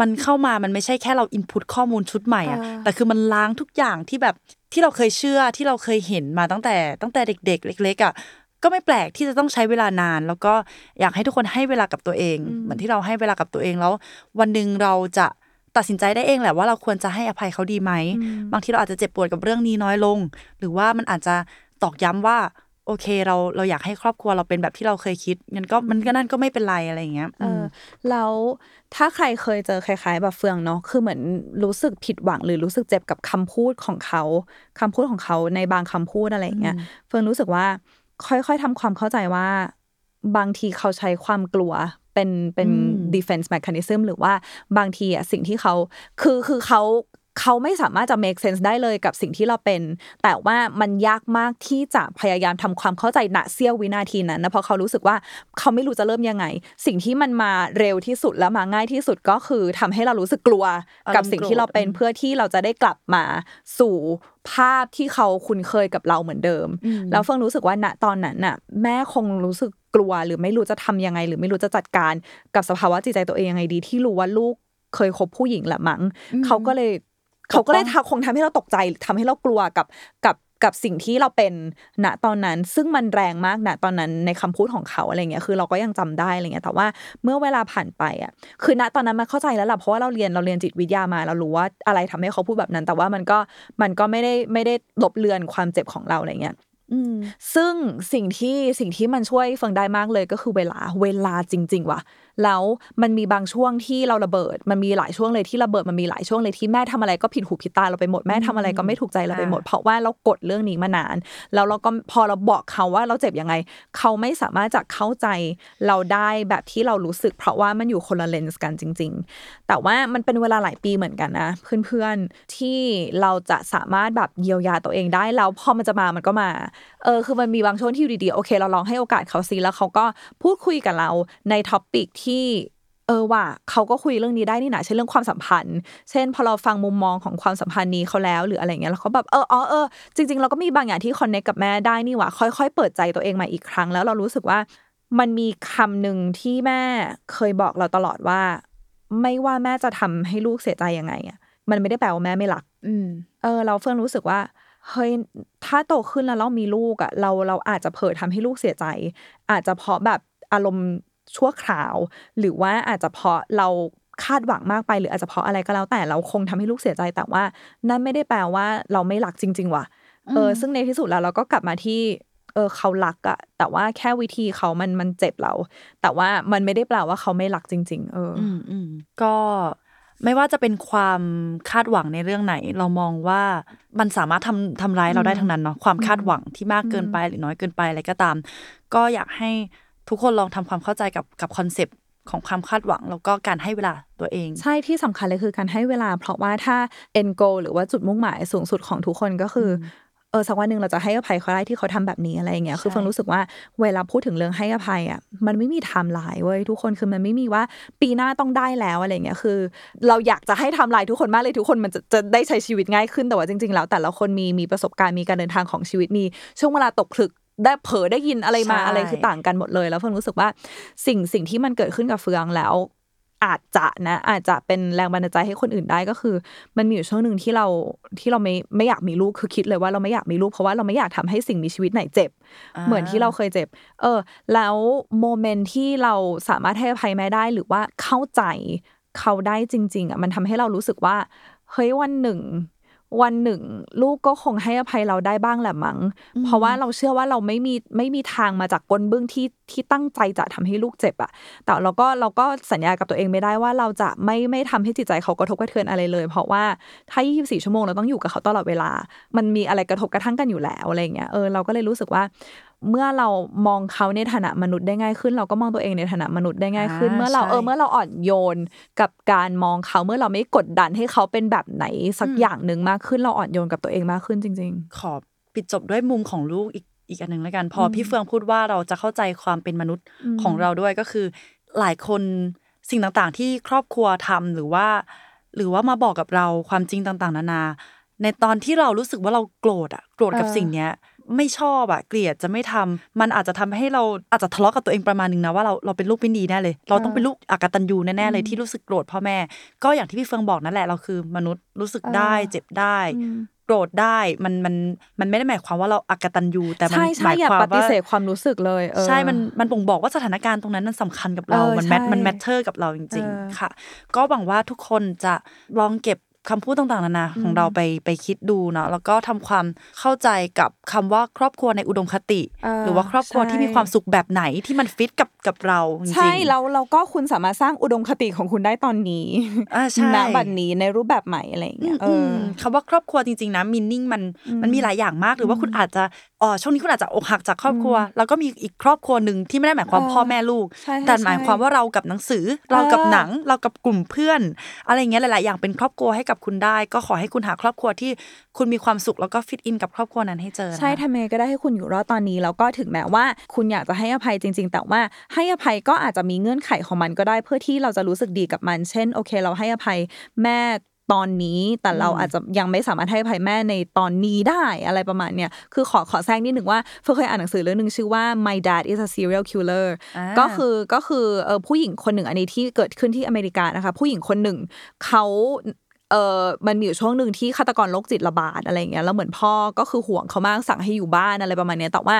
มันเข้ามามันไม่ใช่แค่เราอินพุตข้อมูลชุดใหม่อะอ่าแต่คือมันล้างทุกอย่างที่แบบ ที่เราเคยเชื่อที่เราเคยเห็นมาตั้งแต่ตั้งแต่เด็ก ๆ เล็ก ๆ อะก็ไม่แปลกที่จะต้องใช้เวลานาน แล้วก็อยากให้ทุกคนให้เวลากับตัวเอง เหมือนที่เราให้เวลากับตัวเองแล้ว วันหนึ่งเราจะตัดสินใจได้เองแหละว่าเราควรจะให้อภัยเขาดีไหมบางทีเราอาจจะเจ็บปวดกับเรื่องนี้น้อยลง หรือว่ามันอาจจะตอกย้ำว่า โอเคเราเราอยากให้ครอบครัวเราเป็นแบบที่เราเคยคิดงั้นก็มันก็นั่นก็ไม่เป็นไรอะไรอย่างเงี้ยเออแล้วถ้าใครเคยเจอคล้ายๆ แบบเฟืองเนาะคือเหมือนรู้สึกผิดหวังหรือรู้สึกเจ็บกับคำพูดของเขาคำพูดของเขาในบางคำพูดอะไรอย่างเงี้ยเฟืองรู้สึกว่าค่อยๆทำความเข้าใจว่า บางทีเขาใช้ความกลัวเป็นเป็นอืม defense mechanism หรือว่าบางทีอะสิ่งที่เขาคือคือเขา เขาไม่สามารถจะ make sense ได้เลยกับสิ่งที่เราเป็น แต่ว่ามันยากมากที่จะพยายามทำความเข้าใจณเสี้ยววินาทีนั้นนะเพราะเขารู้สึกว่าเขาไม่รู้จะเริ่มยังไง สิ่งที่มันมาเร็วที่สุดและมาง่ายที่สุดก็คือทำให้เรารู้สึกกลัวกับสิ่งที่เราเป็นอารมณ์โกรธเพื่อที่เราจะได้กลับมาสู่ภาพที่เขาคุ้นเคยกับเราเหมือนเดิม แล้วเฟิงรู้สึกว่าณตอนนั้นน่ะ แม่คงรู้สึกกลัวหรือไม่รู้จะทำยังไง หรือไม่รู้จะจัดการกับสภาวะจิตใจตัวเองยังไงดี ที่รู้ว่าลูกเคยคบผู้หญิงแหละมั้งเขาก็เลย เขาก็เลยทำคงทำให้เราตกใจทำให้เรากลัวกับกับกับสิ่งที่เราเป็นณตอนนั้น ซึ่งมันแรงมากณตอนนั้นในคำพูดของเขาอะไรเงี้ยคือเราก็ยังจำได้อะไรเงี้ยแต่ว่าเมื่อเวลาผ่านไปอะคือณตอนนั้นมันเข้าใจแล้วล่ะเพราะว่าเราเรียนเราเรียนจิตวิทยามาเรารู้ว่าอะไรทำให้เขาพูดแบบนั้น แต่ว่ามันก็มันก็ไม่ได้ไม่ได้ลบเลือนความเจ็บของเราอะไรเงี้ยซึ่งสิ่งที่สิ่งที่มันช่วยเฟิงได้มากเลยก็คือเวลาเวลาจริง ๆ ว่ะ แล้วมันมีบางช่วงที่เราระเบิด มันมีหลายช่วงเลยที่ระเบิดมันมีหลายช่วงเลยที่แม่ทำอะไรก็ผิดหูผิดตาเราไปหมดแม่ทำอะไรก็ไม่ถูกใจเราไปหมด เพราะว่าเรากดเรื่องนี้มานาน แล้วเราก็พอเราบอกเขาว่าเราเจ็บยังไง เขาไม่สามารถจะเข้าใจเราได้แบบที่เรารู้สึก เพราะว่ามันอยู่คนละเลนส์กันจริง ๆ แต่ว่ามันเป็นเวลาหลายปีเหมือนกันนะเพื่อนๆที่เราจะสามารถแบบเยียวยาตัวเองได้แล้วพอมันจะมามันก็มาเออคือมันมีบางช่วงที่อยู่ดีๆโอเค เราลองให้โอกาสเขาซิแล้วเขาก็พูดคุยกับเราใน topic ที่ที่เออว่าเขาก็คุยเรื่องนี้ได้นี่นะเช่นเรื่องความสัมพันธ์ เช่น พอเราฟังมุมมองของความสัมพันธ์นี้เขาแล้ว หรืออะไรเงี้ยแล้วเขาแบบเอออ๋อเออจริง ๆ เราก็มีบางอย่างที่คอนเนคกับแม่ได้นี่หว่าค่อย ๆ เปิดใจตัวเองมาอีกครั้งแล้วเรารู้สึกว่ามันมีคำหนึ่งที่แม่เคยบอกเราตลอดว่า ไม่ว่าแม่จะทำให้ลูกเสียใจยังไงอะมันไม่ได้แปลว่าแม่ไม่รัก อืมเออ เราเฟื่องรู้สึกว่าเฮ้ยถ้าโตขึ้นแล้วเรามีลูกอะ เราเราอาจจะเผลอทำให้ลูกเสียใจ อาจจะเพราะแบบอารมณ์ ชั่วคราว หรือว่าอาจจะเพราะเราคาดหวังมากไป หรืออาจจะเพราะอะไรก็แล้วแต่เราคงทำให้ลูกเสียใจแต่ว่า นั่นไม่ได้แปลว่าเราไม่รักจริง ๆ ว่ะเออซึ่งในที่สุดแล้วเราก็กลับมาที่เออเขารักอะแต่ว่าแค่วิธีเขามันมันเจ็บเรา แต่ว่ามันไม่ได้แปลว่าเขาไม่รักจริง ๆ เออออืมอืมก็ไม่ว่าจะเป็นความคาดหวังในเรื่องไหน เรามองว่ามันสามารถทำทำร้ายเราได้ทั้งนั้นเนาะความคาดหวังที่มากเกินไปหรือน้อยเกินไปอะไรก็ตาม ก็อยากให้ ทุกคนลองทำความเข้าใจกับกับ concept ของความคาดหวังแล้วก็การให้เวลาตัวเอง ใช่ที่สำคัญเลยคือการให้เวลา เพราะว่าถ้า end goal หรือว่าจุดมุ่งหมายสูงสุดของทุกคนก็คืออเออสักวันหนึ่งเราจะให้อภัยเขาได้ที่เขาทำแบบนี้อะไรอย่างเงี้ยคือใช่เฟิงรู้สึกว่าเวลาพูดถึงเรื่องให้อภัยอะมันไม่มีไทม์ไลน์เว้ยทุกคนคือมันไม่มีว่าปีหน้าต้องได้แล้วอะไรเงี้ยคือ เราอยากจะให้ไทม์ไลน์ทุกคนมากเลยทุกคนมันจะจะได้ใช้ชีวิตง่ายขึ้นแต่ว่าจริง ๆ แล้ว แต่ละคนมีมีประสบการณ์มีการเดินทางของชีวิตมีช่วงเวลาตกผลึก ได้เผลอได้ยินอะไรมาใช่อะไรคือต่างกันหมดเลย แล้วเฟิงรู้สึกว่าสิ่งสิ่งที่มันเกิดขึ้นกับเฟืองแล้ว อาจจะนะ อาจจะเป็นแรงบันดาลใจให้คนอื่นได้ก็คือ มันมีอยู่ช่วงหนึ่งที่เราที่เราไม่ไม่อยากมีลูกคือคิดเลยว่าเราไม่อยากมีลูกเพราะว่าเราไม่อยากทำให้สิ่งมีชีวิตไหนเจ็บอ่าเหมือนที่เราเคยเจ็บ เออ แล้วโมเมนต์ที่เราสามารถให้อภัยแม่ได้หรือว่าเข้าใจเขาได้จริง ๆอะมันทำให้เรารู้สึกว่าเฮ้ยวันหนึ่ง วันหนึ่ง ลูกก็คงให้อภัยเราได้บ้างแหละมั้ง เพราะว่าเราเชื่อว่าเราไม่มีไม่มีทางมาจากก้นเบื้องที่ที่ตั้งใจจะทำให้ลูกเจ็บอะแต่เราก็เราก็สัญญากับตัวเองไม่ได้ว่าเราจะไม่ไม่ทำให้จิตใจเขากระทบกระเทือนอะไรเลย เพราะว่าถ้า 24 ชั่วโมงเราต้องอยู่กับเขาตลอดเวลา มันมีอะไรกระทบกระทั่งกันอยู่แล้วอะไรเงี้ยเออเราก็เลยรู้สึกว่าเมื่อเรามองเขาในฐานะมนุษย์ได้ง่ายขึ้น เราก็มองตัวเองในฐานะมนุษย์ได้ง่ายขึ้นอ่าเมื่อเราใช่เออเมื่อเราอ่อนโยนกับการมองเขาเมื่อเราไม่กดดันให้เขาเป็นแบบไหนสักอย่างหนึ่งมากขึ้น เราอ่อนโยนกับตัวเองมากขึ้นจริงขอปิดจบด้วยมุมของลูกอีกอีกอันหนึ่งแล้วกันพออพี่เฟืองพูดว่าเราจะเข้าใจความเป็นมนุษย์ของเราด้วยก็คือ หลายคนสิ่งต่างๆ ที่ครอบครัวทำหรือว่า หรือว่ามาบอกกับเราความจริงต่างๆ นานา ในตอนที่เรารู้สึกว่าเราโกรธอะโกรธกับเออสิ่งเนี้ย ไม่ชอบอะเกลียดจะไม่ทำมันอาจจะทำให้เราอาจจะทะเลาะกับตัวเองประมาณนึงนะว่าเราเราเป็นลูกไม่ดีแน่เลย เราต้องเป็นลูกอกตันยูแน่ๆเลยที่รู้สึกโกรธพ่อแม่ ก็อย่างที่พี่เฟืองบอกนั่นแหละเราคือมนุษย์รู้สึกได้เจ็บได้โกรธได้มันมันมันไม่ได้หมายความว่าเราอกตัญญูแต่ๆมันใช่หใช่มายอย่าความปฏิว่าเสธความรู้สึกเลยเออใช่มันมันบ่งบอกว่าสถานการณ์ตรงนั้นมันสำคัญกับเราเออมัน matter ใช่มัน matter กับเราจริงเออๆค่ะ ก็หวังว่าทุกคนจะลองเก็บ คำพูดต่างๆนานาของเราไปไปคิดดูเนาะแล้วก็ทำความเข้าใจกับคำว่าครอบครัวในอุดมคติเออหรือว่าครอบครัวใช่ที่มีความสุขแบบไหนที่มันฟิตกับกับเราจริงๆใช่แล้วเราก็คุณสามารถสร้างอุดมคติของคุณได้ตอนนี้อ่าใช่ณบัดนี้ในรูปแบบใหม่อะไรอย่างเงี้ยเอออมคำว่าครอบครัวจริงๆนะมินนิ่งมันมันมีหลายอย่างมาก หรือว่าคุณอาจจะอ๋อช่วงนี้คุณอาจจะอกหักจากครอบครัว แล้วก็มีอีกครอบครัวหนึ่งที่ไม่ได้หมายความเออพ่อแม่ลูกใช่ใช่แต่หมายความว่าเรากับหนังสือ เรากับหนังเรากับกลุ่มเพื่อน อะไรอย่างเงี้ยหลายๆอย่างเป็นครอบครัวให้กับคุณได้ ก็ขอให้คุณหาครอบครัวที่คุณมีความสุขแล้วก็ฟิตอินกับครอบครัวนั้นให้เจอนะคะใช่ทำไงก็ได้ให้คุณอยู่รอดตอนนี้แล้วก็ถึงแม้ว่า คุณอยากจะให้อภัยจริง ๆ แต่ว่าให้อภัยก็อาจจะมีเงื่อนไขของมันก็ได้เพื่อที่เราจะรู้สึกดีกับมัน เช่นโอเค เราให้อภัยแม่ตอนนี้แต่เราอาจจะยังไม่สามารถให้อภัยแม่ในตอนนี้ได้อะไรประมาณเนี้ยคือขอขอแซงนิดหนึ่งว่าเฟิร์นเคยอ่านหนังสือเรื่องหนึ่งชื่อว่า My Dad is a Serial Killer อ่าก็คือก็คือเออผู้หญิงคนหนึ่งอันนี้ที่เกิดขึ้นที่อเมริกานะคะผู้หญิงคนหนึ่งเขา เออมันมีอยู่ช่วงหนึ่งที่ฆาตกรโรคจิตระบาดอะไรอย่างเงี้ยแล้วเหมือนพ่อก็คือห่วงเขามากสั่งให้อยู่บ้านอะไรประมาณเนี้ยแต่ว่า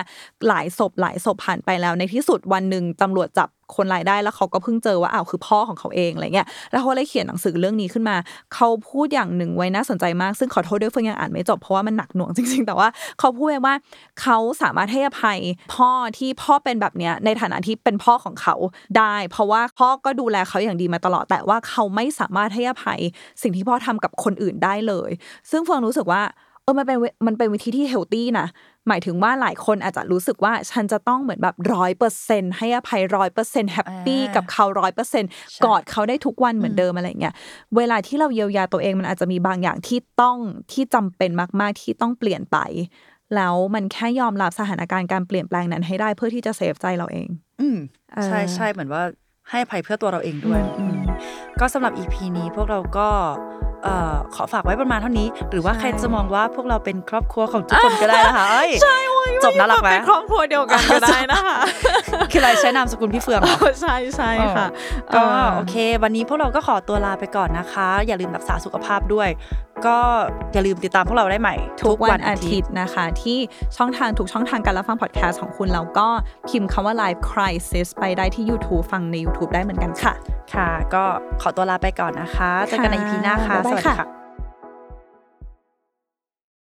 หลายศพหลายศพผ่านไปแล้วในที่สุดวันหนึ่งตำรวจจับ คนรายได้แล้วเขาก็เพิ่งเจอว่าอ้าวคือพ่อของเขาเองอะไรเงี้ยแล้วเขาเลยเขียนหนังสือเรื่องนี้ขึ้นมา เขาพูดอย่างหนึ่งไว้น่าสนใจมาก ซึ่งขอโทษด้วยเฟิงยังอ่านไม่จบเพราะว่ามันหนักหน่วงจริง ๆ แต่ว่าเขาพูดไว้ว่าเขาสามารถให้อภัยพ่อที่พ่อเป็นแบบเนี้ยในฐานะที่เป็นพ่อของเขาได้ เพราะว่าพ่อก็ดูแลเขาอย่างดีมาตลอด แต่ว่าเขาไม่สามารถให้อภัยสิ่งที่พ่อทำกับคนอื่นได้เลย ซึ่งเฟิงรู้สึกว่า เออมันเป็นเวมันเป็นวิธีที่ healthy นะหมายถึงว่าหลายคนอาจจะรู้สึกว่าฉันจะต้องเหมือนแบบร้อยเปอร์เซ็นต์ให้อภัยร้อยเปอร์เซ็นต์ happy อ่ากับเขาร้อยเปอร์เซ็นต์ใช่กอดเขาได้ทุกวันเหมือนเดิมอะไรเงี้ยเวลาที่เราเยียวยาตัวเองมันอาจจะมีบางอย่างที่ต้องที่จำเป็นมาก ๆ ที่ต้องเปลี่ยนไป แล้วมันแค่ยอมรับสถานการณ์การเปลี่ยนแปลงนั้นให้ได้เพื่อที่จะ save ใจเราเอง อืมเออใช่ใช่เหมือนว่าให้อภัยเพื่อตัวเราเองด้วยอืมอืมก็สำหรับ EP นี้พวกเราก็เอ่อขอฝากไว้ประมาณเท่านี้ หรือว่าใช่ใครจะมองว่าพวกเราเป็นครอบครัวของทุกคนก็ได้นะคะเอ้ยใช่จบน่ารักไหมเป็นครอบครัวเดียวกันก็ได้นะคะ คืออะไรใช้นามสกุลพี่เฟืองเหรอใช่ใช่ค่ะก็เออโอเค วันนี้พวกเราก็ขอตัวลาไปก่อนนะคะ อย่าลืมรักษาสุขภาพด้วย ก็อย่าลืมติดตามพวกเราได้ใหม่ ทุกวันอาทิตย์นะคะ ที่ช่องทางทุกช่องทางการรับฟังพอดแคสต์ของคุณแล้วก็พิมพ์คำว่า Live Crisis ไปได้ที่ YouTube ฟังใน YouTube ได้เหมือนกันค่ะ ค่ะ ก็ขอตัวลาไปก่อนนะคะเจอกันใน EP หน้าค่ะบ๊ายส